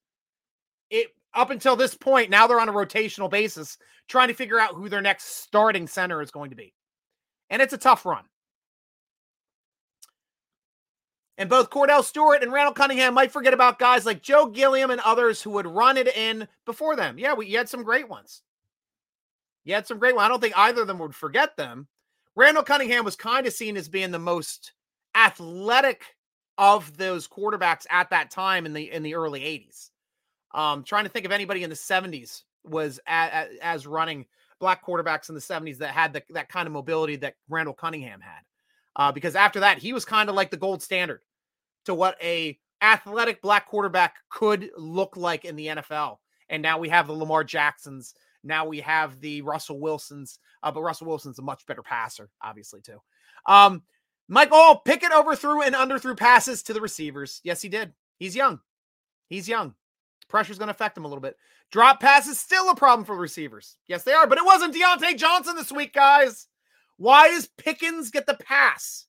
It up until this point, now they're on a rotational basis, trying to figure out who their next starting center is going to be. And it's a tough run. And both Kordell Stewart and Randall Cunningham might forget about guys like Joe Gilliam and others who would run it in before them. Yeah, we had some great ones. You had some great ones. I don't think either of them would forget them. Randall Cunningham was kind of seen as being the most athletic of those quarterbacks at that time in the in the early 80s. Um, trying to think of anybody in the 70s was as running black quarterbacks in the 70s that had the, that kind of mobility that Randall Cunningham had. Uh, because after that, he was kind of like the gold standard to what a athletic black quarterback could look like in the NFL. And now we have the Lamar Jacksons now we have the Russell Wilsons, uh, but Russell Wilson's a much better passer, obviously, too. Um, Michael Pickett overthrew and underthrew passes to the receivers. Yes, he did. He's young. He's young. Pressure's going to affect him a little bit. Drop pass is still a problem for receivers. Yes, they are, but it wasn't Diontae Johnson this week, guys. Why does Pickens get the pass?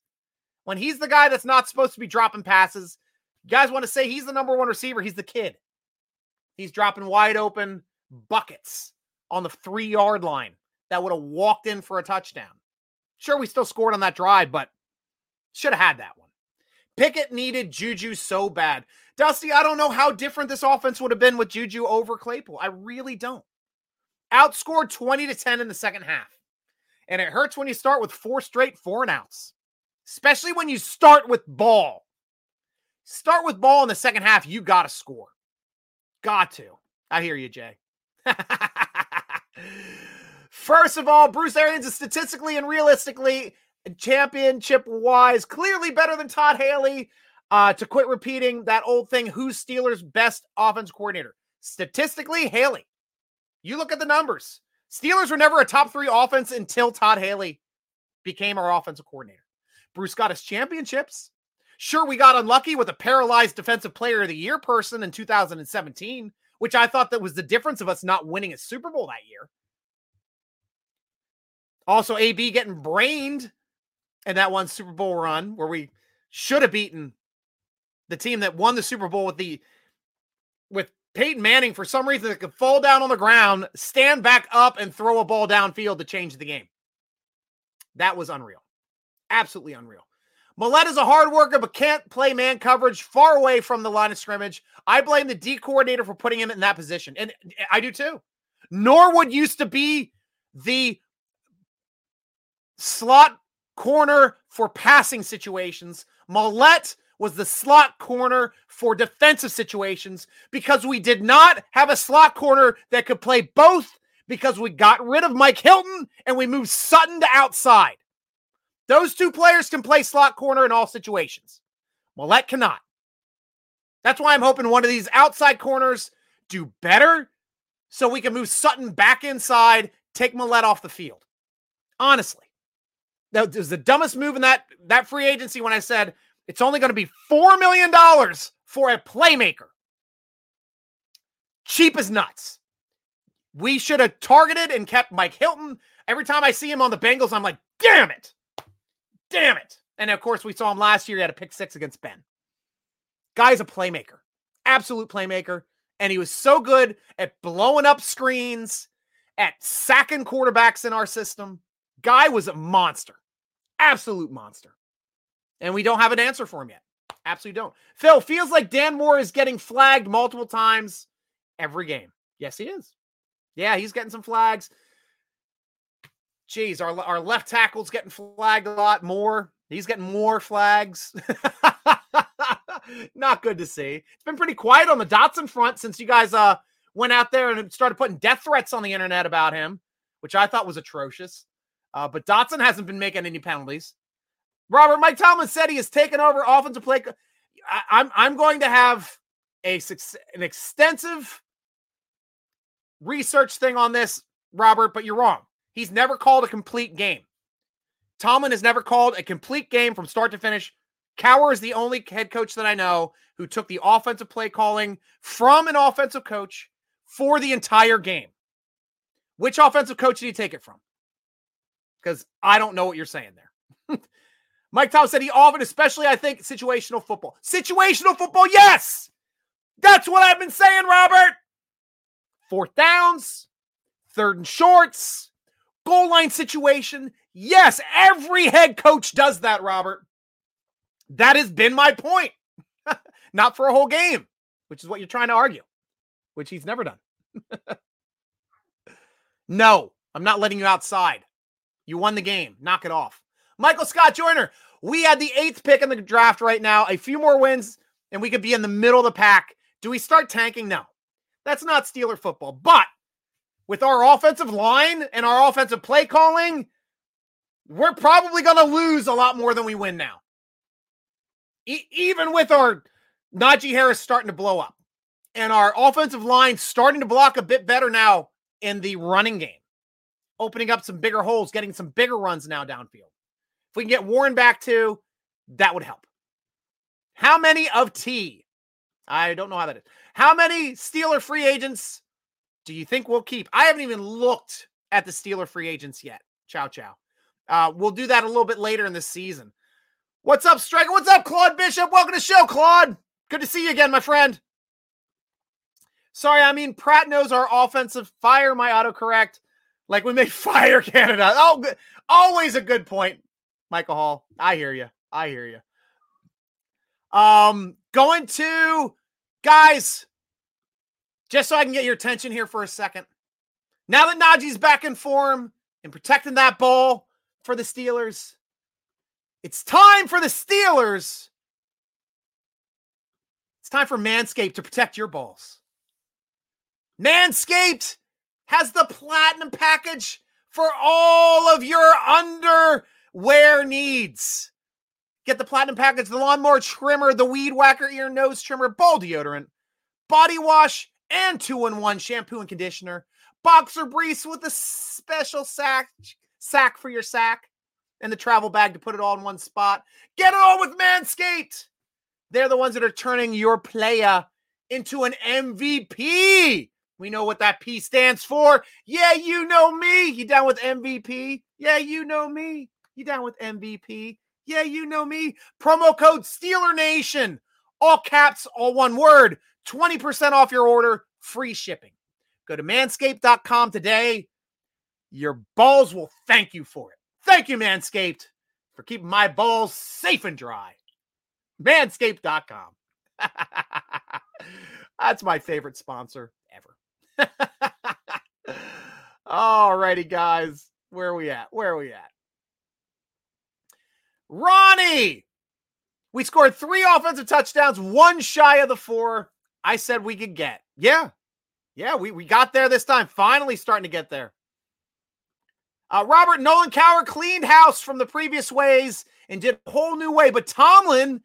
When he's the guy that's not supposed to be dropping passes, you guys want to say he's the number one receiver. He's the kid. He's dropping wide open buckets on the three yard line that would have walked in for a touchdown. Sure, we still scored on that drive, but should have had that one. Pickett needed Juju so bad. Dusty, I don't know how different this offense would have been with Juju over Claypool. I really don't. Outscored 20 to 10 in the second half. And it hurts when you start with four straight four and outs, especially when you start with ball. Start with ball in the second half, you got to score. Got to. I hear you, Jay. First of all, Bruce Arians is statistically and realistically championship wise clearly better than Todd Haley. Uh, to quit repeating that old thing, who's Steelers' best offense coordinator? Statistically, Haley. You look at the numbers. Steelers were never a top three offense until Todd Haley became our offensive coordinator. Bruce got us championships. Sure, we got unlucky with a paralyzed defensive player of the year person in 2017, which I thought that was the difference of us not winning a Super Bowl that year. Also, AB getting brained in that one Super Bowl run where we should have beaten the team that won the Super Bowl with the with Peyton Manning for some reason that could fall down on the ground, stand back up, and throw a ball downfield to change the game. That was unreal. Absolutely unreal. Millette is a hard worker, but can't play man coverage far away from the line of scrimmage. I blame the D coordinator for putting him in that position. And eh, I do too. Norwood used to be the slot corner for passing situations. Millette was the slot corner for defensive situations because we did not have a slot corner that could play both because we got rid of Mike Hilton and we moved Sutton to outside. Those two players can play slot corner in all situations. Millette cannot. That's why I'm hoping one of these outside corners do better so we can move Sutton back inside, take Millette off the field. Honestly. That was the dumbest move in that that free agency when I said it's only going to be $4 million for a playmaker. Cheap as nuts. We should have targeted and kept Mike Hilton. Every time I see him on the Bengals, I'm like, damn it. Damn it. And of course, we saw him last year. He had a pick six against Ben. Guy's a playmaker, absolute playmaker. And he was so good at blowing up screens, at sacking quarterbacks in our system. Guy was a monster. Absolute monster. And we don't have an answer for him yet. Absolutely don't. Phil, feels like Dan Moore is getting flagged multiple times every game. Yes, he is. Yeah, he's getting some flags. Geez, our, our left tackle's getting flagged a lot more. He's getting more flags. Not good to see. It's been pretty quiet on the Dotson front since you guys uh went out there and started putting death threats on the internet about him, which I thought was atrocious. Uh, but Dotson hasn't been making any penalties. Robert Mike Tomlin said he has taken over offensive play. I, I'm I'm going to have a an extensive research thing on this, Robert. But you're wrong. He's never called a complete game. Tomlin has never called a complete game from start to finish. Cowher is the only head coach that I know who took the offensive play calling from an offensive coach for the entire game. Which offensive coach did he take it from? Because I don't know what you're saying there. Mike Tom said he often, especially I think situational football. Situational football, yes. That's what I've been saying, Robert. Fourth downs, third and shorts, goal line situation. Yes, every head coach does that, Robert. That has been my point. Not for a whole game, which is what you're trying to argue, which he's never done. no, I'm not letting you outside. You won the game. Knock it off. Michael Scott Joyner, we had the eighth pick in the draft right now. A few more wins, and we could be in the middle of the pack. Do we start tanking? No. That's not Steeler football. But with our offensive line and our offensive play calling, we're probably going to lose a lot more than we win now. E- even with our Najee Harris starting to blow up and our offensive line starting to block a bit better now in the running game opening up some bigger holes, getting some bigger runs now downfield. If we can get Warren back too, that would help. How many of T? I don't know how that is. How many Steeler free agents do you think we'll keep? I haven't even looked at the Steeler free agents yet. Ciao, ciao. Uh, we'll do that a little bit later in the season. What's up, Striker? What's up, Claude Bishop? Welcome to the show, Claude. Good to see you again, my friend. Sorry, I mean Pratt knows our offensive. Fire my autocorrect, like when they fire Canada. Oh, good. always a good point, Michael Hall. I hear you. I hear you. Um, going to guys, just so I can get your attention here for a second. Now that Najee's back in form and protecting that ball for the Steelers, it's time for the Steelers. It's time for Manscaped to protect your balls. Manscaped has the platinum package for all of your underwear needs. Get the platinum package, the lawnmower trimmer, the weed whacker ear nose trimmer, ball deodorant, body wash, and two in one shampoo and conditioner. Boxer briefs with a special sack sack for your sack and the travel bag to put it all in one spot. Get it all with Manscaped. They're the ones that are turning your player into an MVP. We know what that P stands for. Yeah, you know me. You down with MVP? Yeah, you know me. You down with MVP? Yeah, you know me. Promo code Steeler Nation. All caps, all one word. 20% off your order, free shipping. Go to manscaped.com today. Your balls will thank you for it. Thank you, Manscaped, for keeping my balls safe and dry. Manscaped.com. That's my favorite sponsor. All righty, guys. Where are we at? Where are we at? Ronnie, we scored three offensive touchdowns, one shy of the four I said we could get. Yeah. Yeah, we, we got there this time. Finally starting to get there. Uh, Robert Nolan Cowher cleaned house from the previous ways and did a whole new way. But Tomlin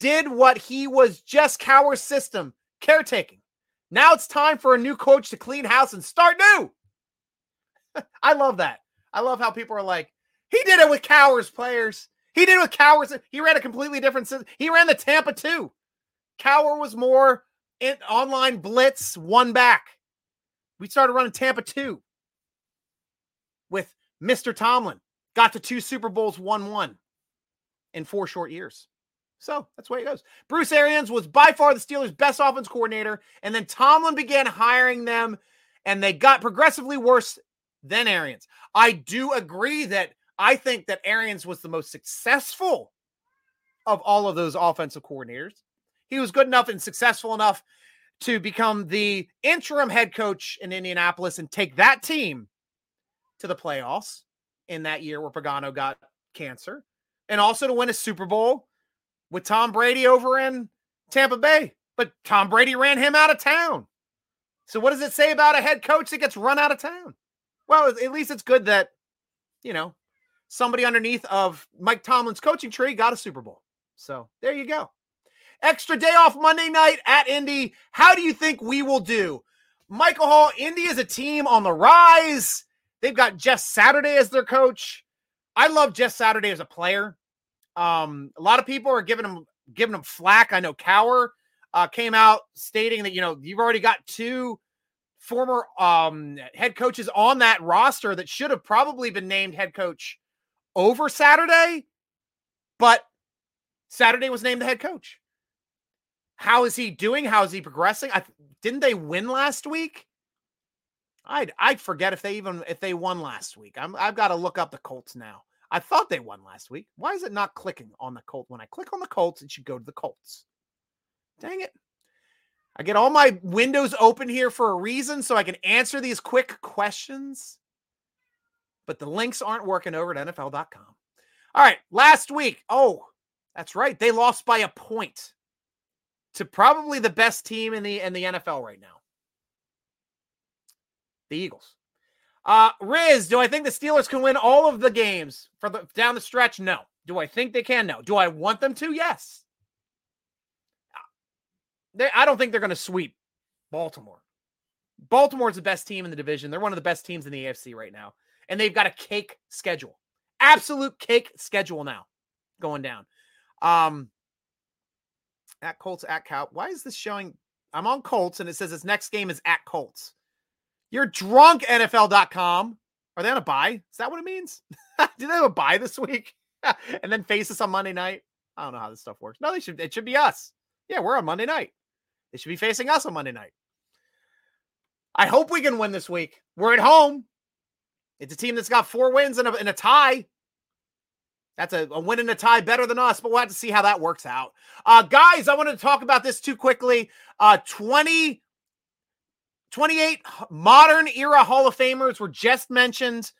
did what he was just Cowher's system caretaking. Now it's time for a new coach to clean house and start new. I love that. I love how people are like, he did it with Cowher's players. He did it with Cowher's. He ran a completely different system. He ran the Tampa two. Cowher was more in online blitz, one back. We started running Tampa two with Mr. Tomlin. Got to two Super Bowls, one one in four short years. So that's the way it goes. Bruce Arians was by far the Steelers' best offense coordinator, and then Tomlin began hiring them, and they got progressively worse than Arians. I do agree that I think that Arians was the most successful of all of those offensive coordinators. He was good enough and successful enough to become the interim head coach in Indianapolis and take that team to the playoffs in that year where Pagano got cancer, and also to win a Super Bowl with Tom Brady over in Tampa Bay. But Tom Brady ran him out of town. So what does it say about a head coach that gets run out of town? Well, at least it's good that, you know, somebody underneath of Mike Tomlin's coaching tree got a Super Bowl. So there you go. Extra day off Monday night at Indy. How do you think we will do? Michael Hall, Indy is a team on the rise. They've got Jeff Saturday as their coach. I love Jeff Saturday as a player. Um, a lot of people are giving him giving him flack. I know Cowher uh, came out stating that you know you've already got two former um, head coaches on that roster that should have probably been named head coach over Saturday, but Saturday was named the head coach. How is he doing? How is he progressing? I, didn't they win last week? I'd I'd forget if they even if they won last week. I'm I've got to look up the Colts now. I thought they won last week. Why is it not clicking on the Colts? When I click on the Colts, it should go to the Colts. Dang it. I get all my windows open here for a reason so I can answer these quick questions. But the links aren't working over at NFL.com. All right, last week. Oh, that's right. They lost by a point to probably the best team in the in the NFL right now. The Eagles. Uh Riz, do I think the Steelers can win all of the games for the down the stretch? No. Do I think they can? No. Do I want them to? Yes. They, I don't think they're going to sweep Baltimore. Baltimore's the best team in the division. They're one of the best teams in the AFC right now. And they've got a cake schedule. Absolute cake schedule now going down. Um at Colts at Cow. Why is this showing? I'm on Colts and it says its next game is at Colts. You're drunk, NFL.com. Are they on a bye? Is that what it means? Do they have a bye this week? and then face us on Monday night. I don't know how this stuff works. No, they should. It should be us. Yeah, we're on Monday night. They should be facing us on Monday night. I hope we can win this week. We're at home. It's a team that's got four wins and a, and a tie. That's a, a, win and a tie better than us, but we'll have to see how that works out. Uh, guys, I wanted to talk about this too quickly. Uh, 20, 28 modern era Hall of Famers were just mentioned.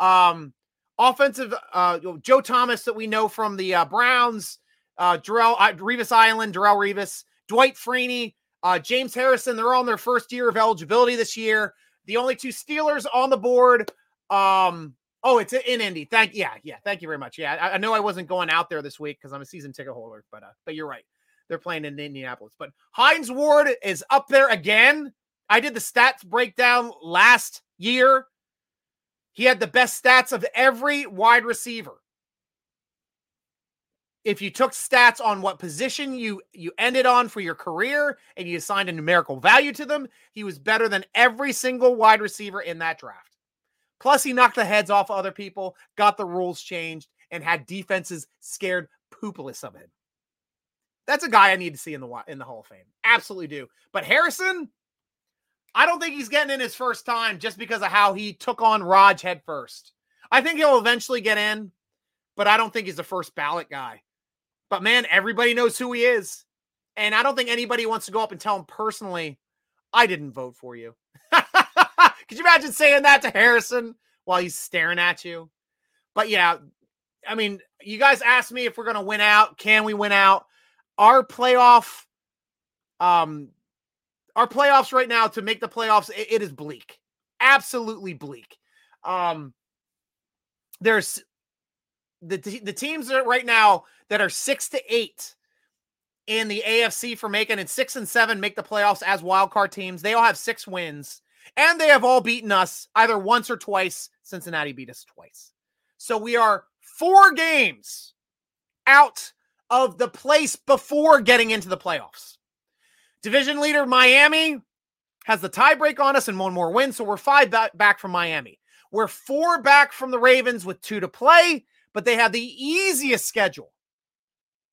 Um, offensive, uh, Joe Thomas that we know from the uh, Browns, uh, Darrelle, uh, Revis Island, Darrelle Revis, Dwight Freeney, uh, James Harrison. They're all in their first year of eligibility this year. The only two Steelers on the board. Um, oh, it's in Indy. Thank yeah, yeah. Thank you very much. Yeah, I, I know I wasn't going out there this week because I'm a season ticket holder, but uh, but you're right. They're playing in Indianapolis. But Hines Ward is up there again. I did the stats breakdown last year. He had the best stats of every wide receiver if you took stats on what position you you ended on for your career and you assigned a numerical value to them, he was better than every single wide receiver in that draft. Plus, he knocked the heads off other people, got the rules changed, and had defenses scared poopaless of him. That's a guy I need to see in the in the Hall of Fame. Absolutely do. But Harrison, I don't think he's getting in his first time just because of how he took on Raj head first. I think he'll eventually get in, but I don't think he's the first ballot guy. But man, everybody knows who he is. And I don't think anybody wants to go up and tell him personally, I didn't vote for you. Could you imagine saying that to Harrison while he's staring at you? But yeah, I mean, you guys asked me if we're going to win out. Can we win out? Our playoff, um, our playoffs right now to make the playoffs, it, it is bleak, absolutely bleak. Um, there's the the teams that right now that are six to eight in the AFC for making and six and seven make the playoffs as wild card teams. They all have six wins, and they have all beaten us either once or twice. Cincinnati beat us twice, so we are four games out of the place before getting into the playoffs. Division leader Miami has the tiebreak on us and one more win, so we're five back from Miami. We're four back from the Ravens with two to play but they have the easiest schedule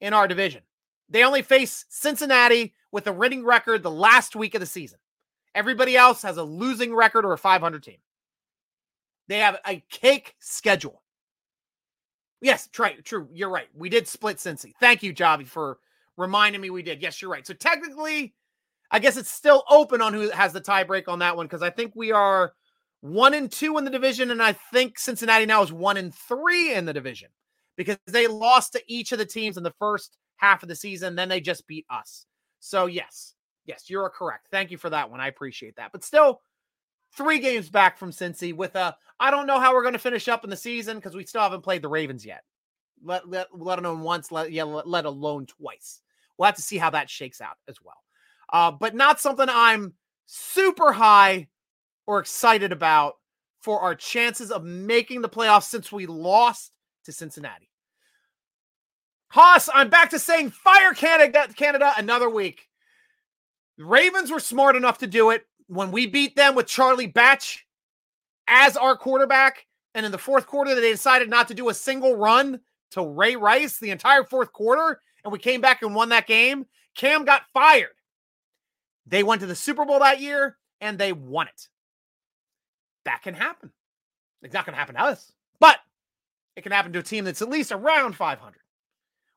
in our division. They only face Cincinnati with a winning record the last week of the season. Everybody else has a losing record or a 500 team. They have a cake schedule. Yes, try, true. You're right. We did split Cincy. Thank you, Javi, for reminding me we did. Yes, you're right. So technically, I guess it's still open on who has the tiebreak on that one because I think we are one and two in the division, and I think Cincinnati now is one and three in the division because they lost to each of the teams in the first half of the season. Then they just beat us. So yes, yes, you're correct. Thank you for that one. I appreciate that. But still, three games back from Cincy with a. I don't know how we're going to finish up in the season because we still haven't played the Ravens yet. Let let let alone once. Let yeah, let alone twice. We'll have to see how that shakes out as well. Uh, but not something I'm super high or excited about for our chances of making the playoffs since we lost to Cincinnati. Haas, I'm back to saying fire Canada, Canada another week. The Ravens were smart enough to do it when we beat them with Charlie Batch as our quarterback. And in the fourth quarter, they decided not to do a single run to Ray Rice the entire fourth quarter. And we came back and won that game. Cam got fired. They went to the Super Bowl that year and they won it that can happen. It's not going to happen to us, but it can happen to a team that's at least around 500.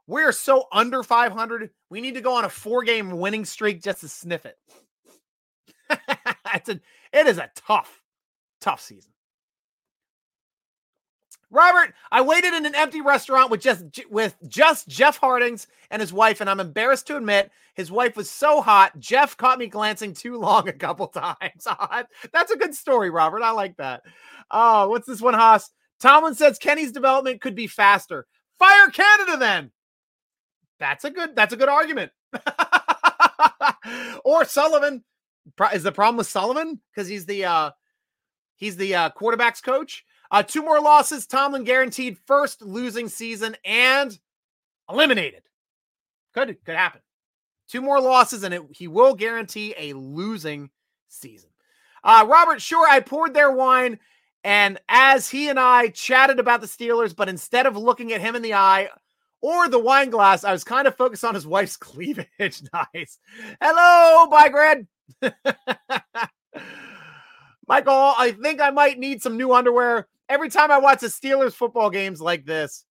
We're so under 500. We need to go on a four game winning streak just to sniff it. it's a, it is a tough, tough season. Robert, I waited in an empty restaurant with just with just Jeff Hartings and his wife, and I'm embarrassed to admit his wife was so hot. Jeff caught me glancing too long a couple times. That's a good story, Robert. I like that. Oh, what's this one, Haas? Tomlin says Kenny's development could be faster. Fire Canada then. That's a good. That's a good argument. or Sullivan is the problem with Sullivan because he's the uh he's the uh quarterbacks coach. Uh, two more losses. Tomlin guaranteed first losing season and eliminated. Could could happen. Two more losses, and it, he will guarantee a losing season. Uh, Robert, sure, I poured their wine And as he and I chatted about the Steelers, but instead of looking at him in the eye or the wine glass, I was kind of focused on his wife's cleavage. nice. Hello, bye, Grad. Michael, I think I might need some new underwear. Every time I watch the Steelers football games like this,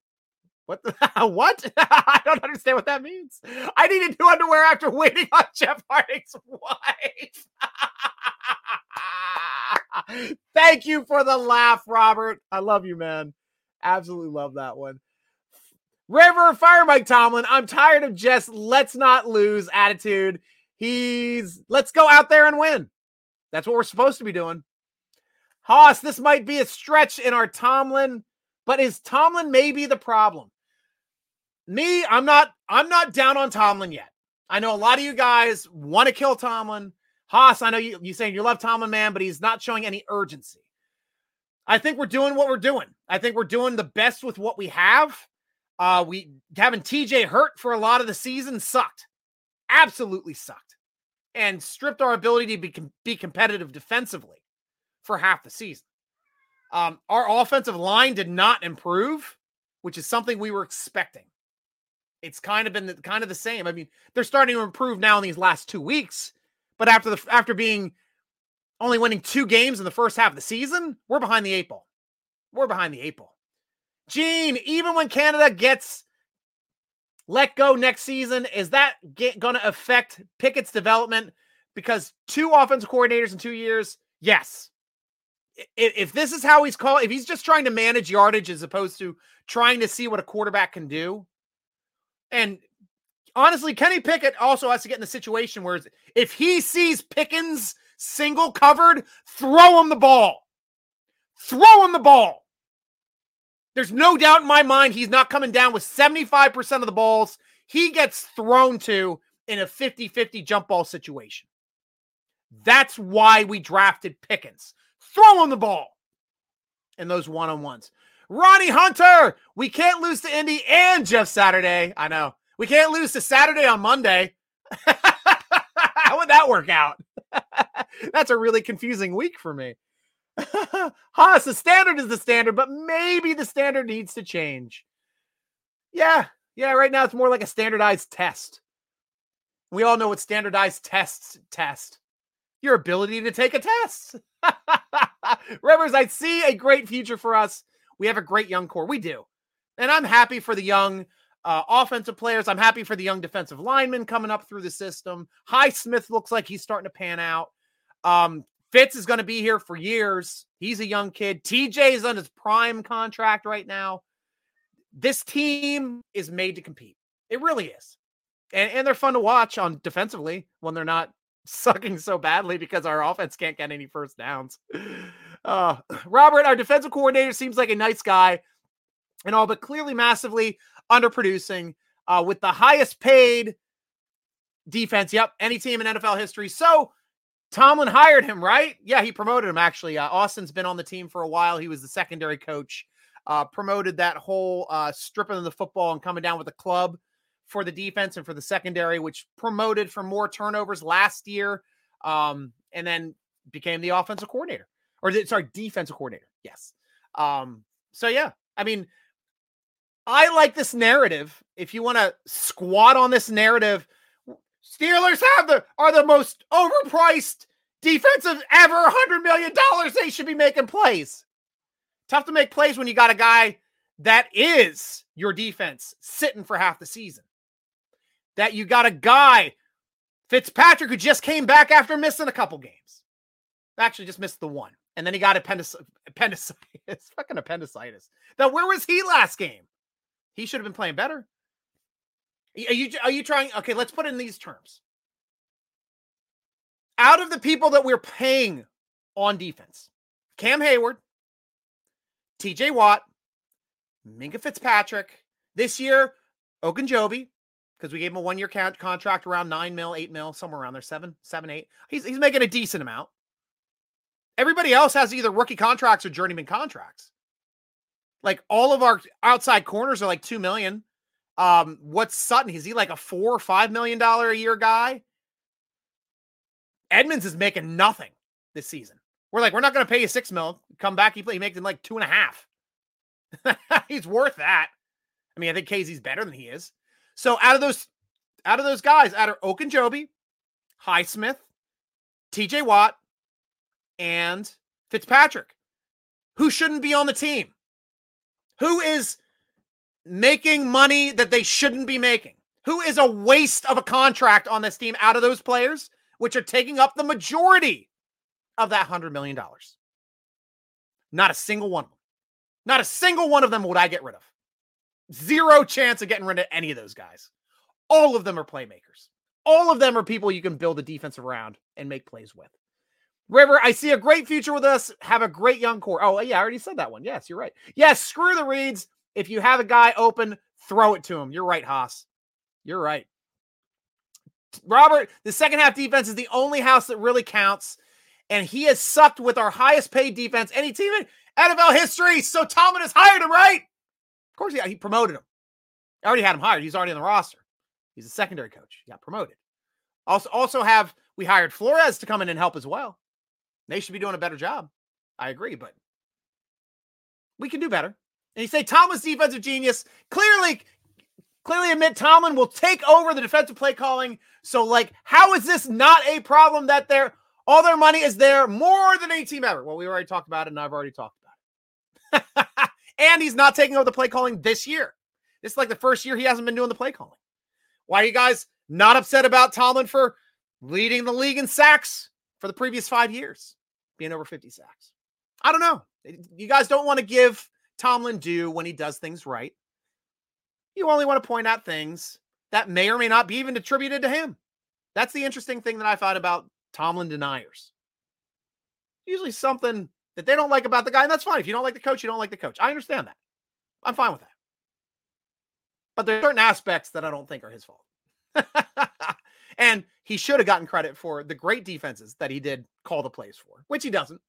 what? The, what? I don't understand what that means. I needed new underwear after waiting on Jeff Hartings' wife. Thank you for the laugh, Robert. I love you, man. Absolutely love that one. River Fire Mike Tomlin. I'm tired of just let's not lose attitude. He's let's go out there and win. That's what we're supposed to be doing. Haas, this might be a stretch in our Tomlin, but is Tomlin maybe the problem? Me, I'm not I'm not down on Tomlin yet. I know a lot of you guys want to kill Tomlin. Haas, I know you you saying you love Tomlin, man, but he's not showing any urgency. I think we're doing what we're doing. I think we're doing the best with what we have. Uh, we having TJ hurt for a lot of the season sucked, absolutely sucked, and stripped our ability to be be competitive defensively for half the season. Um, our offensive line did not improve, which is something we were expecting it's kind of been the, kind of the same. I mean, they're starting to improve now in these last two weeks, but after the after being only winning two games in the first half of the season, we're behind the eight ball. We're behind the eight ball. Gene, even when Canada gets let go next season, is that going to affect Pickett's development? Because two offensive coordinators in two years, yes. If, this is how he's called, if he's just trying to manage yardage as opposed to trying to see what a quarterback can do, and honestly, Kenny Pickett also has to get in the situation where if he sees Pickens single covered, throw him the ball. Throw him the ball. There's no doubt in my mind he's not coming down with 75% of the balls he gets thrown to in a 50 50 jump ball situation. That's why we drafted Pickens. Throw him the ball in those one on ones. Ronnie Hunter, we can't lose to Indy and Jeff Saturday. I know. We can't lose to Saturday on Monday. How would that work out? That's a really confusing week for me. Haas, the standard is the standard, but maybe the standard needs to change. Yeah, yeah, right now it's more like a standardized test. We all know what standardized tests test your ability to take a test. Rivers, I see a great future for us we have a great young core. We do. And I'm happy for the young uh, offensive players. I'm happy for the young defensive linemen coming up through the system. Highsmith looks like he's starting to pan out. Um, Fitz is going to be here for years. He's a young kid. TJ is on his prime contract right now. This team is made to compete. It really is. And, and they're fun to watch on defensively when they're not sucking so badly because our offense can't get any first downs. Uh, Robert, our defensive coordinator, seems like a nice guy and all, but clearly massively underproducing uh, with the highest paid defense. Yep, any team in NFL history. So Tomlin hired him, right? Yeah, he promoted him actually. Uh, Austin's been on the team for a while. He was the secondary coach. Uh, promoted that whole uh, stripping of the football and coming down with a club for the defense and for the secondary, which promoted for more turnovers last year, um, and then became the offensive coordinator or sorry, defensive coordinator. Yes. Um, so yeah, I mean, I like this narrative. If you want to squat on this narrative, Steelers have the are the most overpriced defensive ever. Hundred million dollars. They should be making plays. Tough to make plays when you got a guy that is your defense sitting for half the season. That you got a guy, Fitzpatrick, who just came back after missing a couple games. Actually, just missed the one and then he got appendicitis. appendicitis, fucking appendicitis. Now, where was he last game? He should have been playing better. Are you are you trying? Okay, let's put it in these terms. Out of the people that we're paying on defense, Cam Hayward, T.J. Watt, Minkah Fitzpatrick, this year Ogunjobi, because we gave him a one year contract around nine mil, eight mil, somewhere around there, seven, seven, eight. He's he's making a decent amount. Everybody else has either rookie contracts or journeyman contracts. Like all of our outside corners are like two million. Um, what's Sutton? Is he like a four or five million dollar a year guy? Edmonds is making nothing this season. We're like, we're not going to pay you six mil. Come back, he play, he makes him like two and a half. He's worth that. I mean, I think KZ's better than he is. So out of those, out of those guys, out of Ogunjobi, Highsmith, TJ Watt, and Fitzpatrick, who shouldn't be on the team, who is making money that they shouldn't be making, who is a waste of a contract on this team out of those players, which are taking up the majority of that $100 million. Not a single one of them. Not a single one of them would I get rid of. Zero chance of getting rid of any of those guys. All of them are playmakers. All of them are people you can build a defense around and make plays with. River, I see a great future with us. Have a great young core. Oh, yeah, I already said that one. Yes, you're right. Yes, screw the reads. If you have a guy open, throw it to him. You're right, Haas. You're right. Robert, the second half defense is the only house that really counts. And he has sucked with our highest paid defense any team in NFL history. So Tomlin has hired him, right? Of course, yeah, he promoted him. I already had him hired. He's already in the roster. He's a secondary coach. He got promoted. Also, also have we hired Flores to come in and help as well. They should be doing a better job. I agree, but we can do better. And you say Thomas defensive genius. Clearly, clearly admit Tomlin will take over the defensive play calling. So, like, how is this not a problem that they're all their money is there more than any team ever? Well, we already talked about it, and I've already talked about it. and he's not taking over the play calling this year. This is like the first year he hasn't been doing the play calling. Why are you guys not upset about Tomlin for leading the league in sacks for the previous five years, being over 50 sacks? I don't know. You guys don't want to give Tomlin due when he does things right. You only want to point out things that may or may not be even attributed to him. That's the interesting thing that I thought about Tomlin deniers. Usually something that they don't like about the guy, and that's fine. If you don't like the coach, you don't like the coach. I understand that. I'm fine with that. But there are certain aspects that I don't think are his fault. and he should have gotten credit for the great defenses that he did call the plays for, which he doesn't,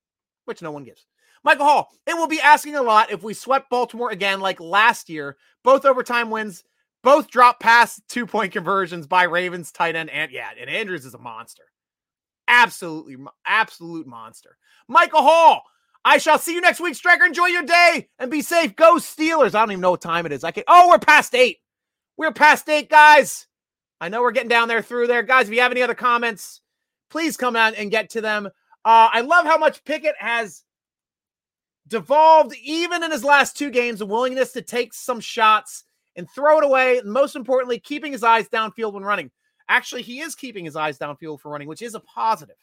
which no one gives. Michael Hall, it will be asking a lot if we swept Baltimore again like last year. Both overtime wins, both drop past two point conversions by Ravens tight end. And yeah, and Andrews is a monster. Absolutely, absolute monster. Michael Hall, I shall see you next week, Striker. Enjoy your day and be safe. Go Steelers. I don't even know what time it is. I can. Oh, we're past eight. We're past eight, guys. I know we're getting down there through there, guys. If you have any other comments, please come out and get to them. Uh, I love how much Pickett has devolved, even in his last two games, a willingness to take some shots and throw it away. And most importantly, keeping his eyes downfield when running. Actually, he is keeping his eyes downfield for running, which is a positive.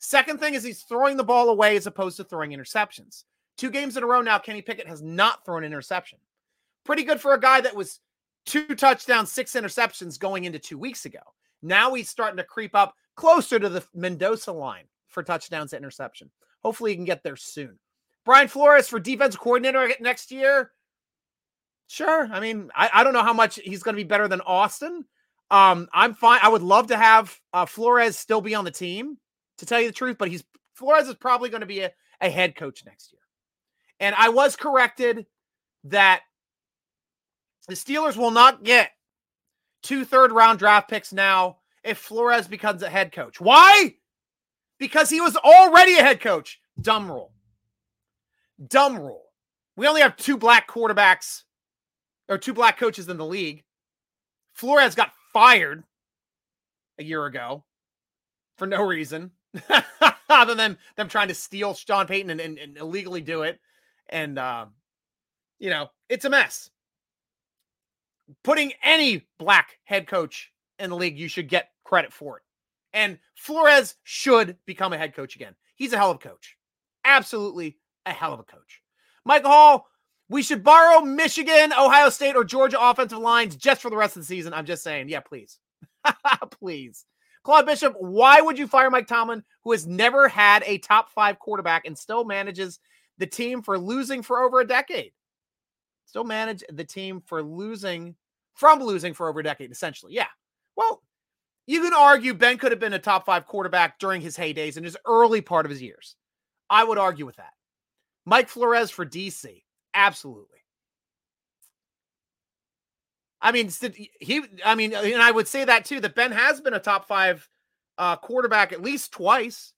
Second thing is he's throwing the ball away as opposed to throwing interceptions. Two games in a row now, Kenny Pickett has not thrown an interception. Pretty good for a guy that was two touchdowns, six interceptions going into two weeks ago. Now he's starting to creep up closer to the Mendoza line for touchdowns to interception. Hopefully he can get there soon. Brian Flores for defense coordinator next year. Sure. I mean, I, I don't know how much he's going to be better than Austin. Um, I'm fine. I would love to have uh, Flores still be on the team to tell you the truth, but he's Flores is probably going to be a, a head coach next year. And I was corrected that the Steelers will not get two third round draft picks now if Flores becomes a head coach. Why? Because he was already a head coach. Dumb rule. Dumb rule. We only have two black quarterbacks or two black coaches in the league. Flores got fired a year ago for no reason. other than them trying to steal Sean Payton and, and, and illegally do it. And, uh, you know, it's a mess. Putting any black head coach in the league, you should get credit for it. And Flores should become a head coach again. He's a hell of a coach. Absolutely a hell of a coach. Michael Hall, we should borrow Michigan, Ohio State, or Georgia offensive lines just for the rest of the season. I'm just saying. Yeah, please. please. Claude Bishop, why would you fire Mike Tomlin, who has never had a top five quarterback and still manages the team for losing for over a decade? Still manage the team for losing from losing for over a decade, essentially. Yeah. Well, you can argue Ben could have been a top five quarterback during his heydays in his early part of his years. I would argue with that. Mike Flores for DC. Absolutely. I mean, he. I mean, and I would say that too. That Ben has been a top five uh, quarterback at least twice,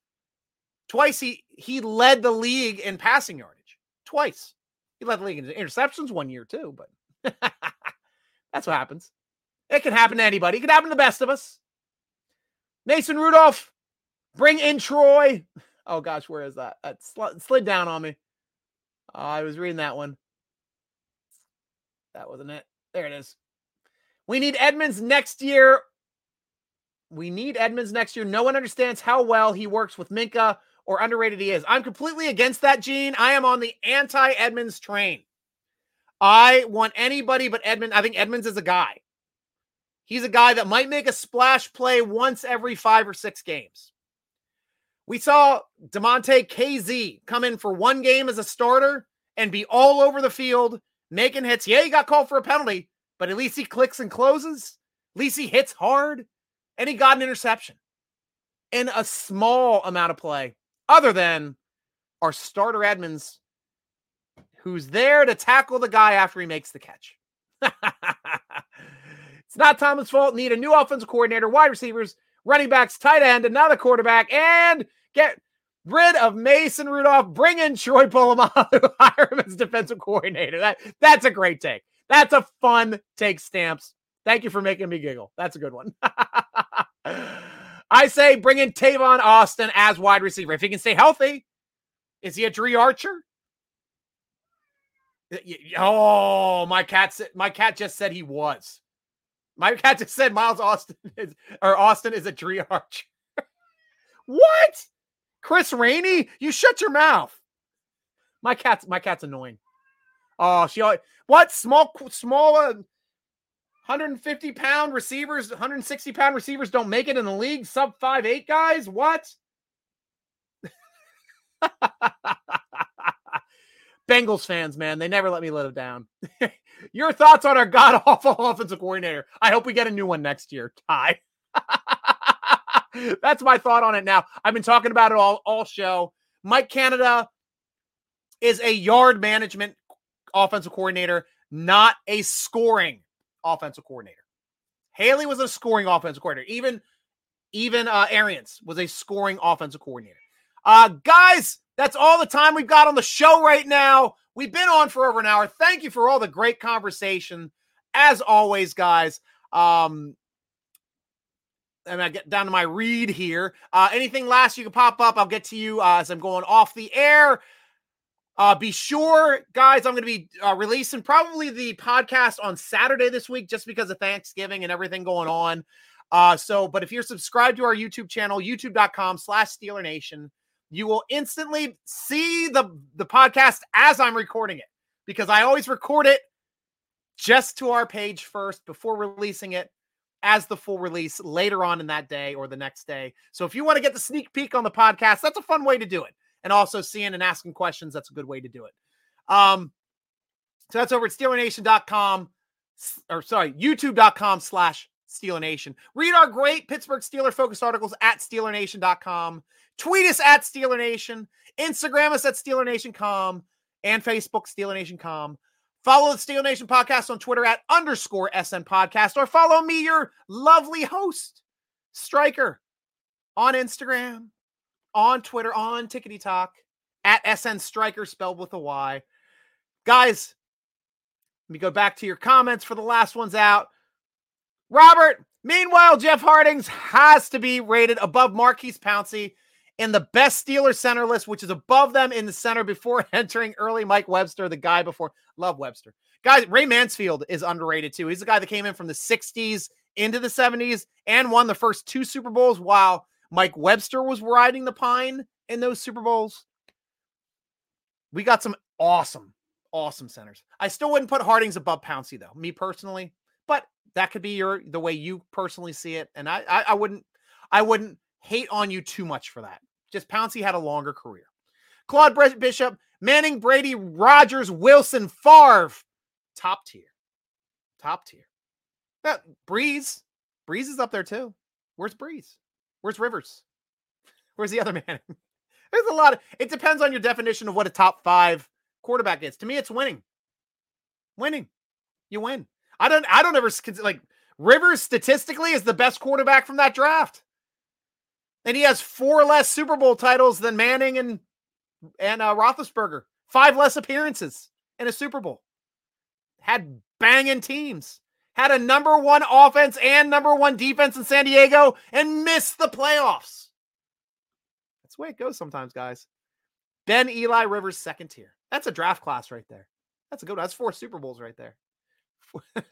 Twice he he led the league in passing yardage. Twice. He led the league in interceptions one year too, but that's what happens. It can happen to anybody. It can happen to the best of us. Mason Rudolph, bring in Troy. Oh gosh, where is that? That sl- slid down on me. Uh, I was reading that one. That wasn't it. There it is. We need Edmonds next year. We need Edmonds next year. No one understands how well he works with Minkah or underrated he is. I'm completely against that, Gene. I am on the anti Edmonds train. I want anybody but Edmonds. I think Edmonds is a guy. He's a guy that might make a splash play once every five or six games. We saw Damontae Kazee come in for one game as a starter and be all over the field making hits. Yeah, he got called for a penalty, but at least he clicks and closes. At least he hits hard and he got an interception in a small amount of play, other than our starter Edmonds, who's there to tackle the guy after he makes the catch. it's not Tomlin's fault. Need a new offensive coordinator, wide receivers, running backs, tight end, another quarterback, and get rid of Mason Rudolph. Bring in Troy Polamalu, hire him as defensive coordinator. That that's a great take. That's a fun take, Stamps. Thank you for making me giggle. That's a good one. I say bring in Tavon Austin as wide receiver. If he can stay healthy, is he a Dri Archer? Oh, my cat said my cat just said he was. My cat just said Miles Austin is or Austin is a Dri Archer. what? Chris Rainey? You shut your mouth. My cat's my cat's annoying. Oh, she what small small uh, 150 pound receivers, 160 pound receivers don't make it in the league. Sub five eight guys. What? Bengals fans, man, they never let me let it down. Your thoughts on our god awful offensive coordinator? I hope we get a new one next year. Ty. That's my thought on it now. I've been talking about it all, all show. Mike Canada is a yard management offensive coordinator, not a scoring offensive coordinator. Haley was a scoring offensive coordinator. Even even uh, Arians was a scoring offensive coordinator. Uh, guys, that's all the time we've got on the show right now. We've been on for over an hour. Thank you for all the great conversation, as always, guys. Um, and I get down to my read here. Uh, anything last you can pop up, I'll get to you uh, as I'm going off the air. Uh, be sure, guys, I'm going to be uh, releasing probably the podcast on Saturday this week just because of Thanksgiving and everything going on. Uh, so, but if you're subscribed to our YouTube channel, youtube.com slash Steeler Nation, you will instantly see the, the podcast as I'm recording it because I always record it just to our page first before releasing it as the full release later on in that day or the next day. So if you want to get the sneak peek on the podcast, that's a fun way to do it. And also seeing and asking questions, that's a good way to do it. Um, so that's over at SteelerNation.com or sorry, YouTube.com slash SteelerNation. Read our great Pittsburgh Steeler focused articles at SteelerNation.com. Tweet us at SteelerNation. Instagram us at SteelerNation.com and Facebook SteelerNation.com. Follow the Steel Nation podcast on Twitter at underscore SN podcast or follow me, your lovely host, Striker, on Instagram, on Twitter, on Tickety Talk at SN Striker spelled with a Y. Guys, let me go back to your comments for the last ones out. Robert, meanwhile, Jeff Hartings has to be rated above Maurkice Pouncey in the best Steelers center list, which is above them in the center before entering early Mike Webster, the guy before. Love Webster. Guys, Ray Mansfield is underrated too. He's the guy that came in from the 60s into the 70s and won the first two Super Bowls while Mike Webster was riding the pine in those Super Bowls. We got some awesome, awesome centers. I still wouldn't put Hartings above Pouncey though, me personally, but that could be your the way you personally see it. And I, I, I wouldn't, I wouldn't hate on you too much for that. Just Pouncey had a longer career. Claude Bishop, Manning, Brady, Rodgers, Wilson, Favre, top tier, top tier. Now, Brees, Brees is up there too. Where's Brees? Where's Rivers? Where's the other man? There's a lot of. It depends on your definition of what a top five quarterback is. To me, it's winning. Winning, you win. I don't. I don't ever like Rivers statistically is the best quarterback from that draft. And he has four less Super Bowl titles than Manning and and uh, Roethlisberger. Five less appearances in a Super Bowl. Had banging teams. Had a number one offense and number one defense in San Diego and missed the playoffs. That's the way it goes sometimes, guys. Ben Eli Rivers, second tier. That's a draft class right there. That's a good one. That's four Super Bowls right there.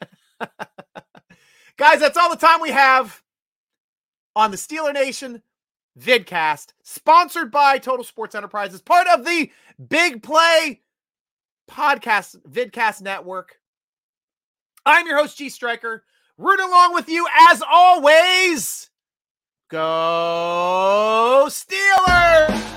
Guys, that's all the time we have on the Steeler Nation vidcast, sponsored by Total Sports Enterprises, part of the Big Play podcast vidcast network. I'm your host, G Striker, rooting along with you as always. Go Steelers!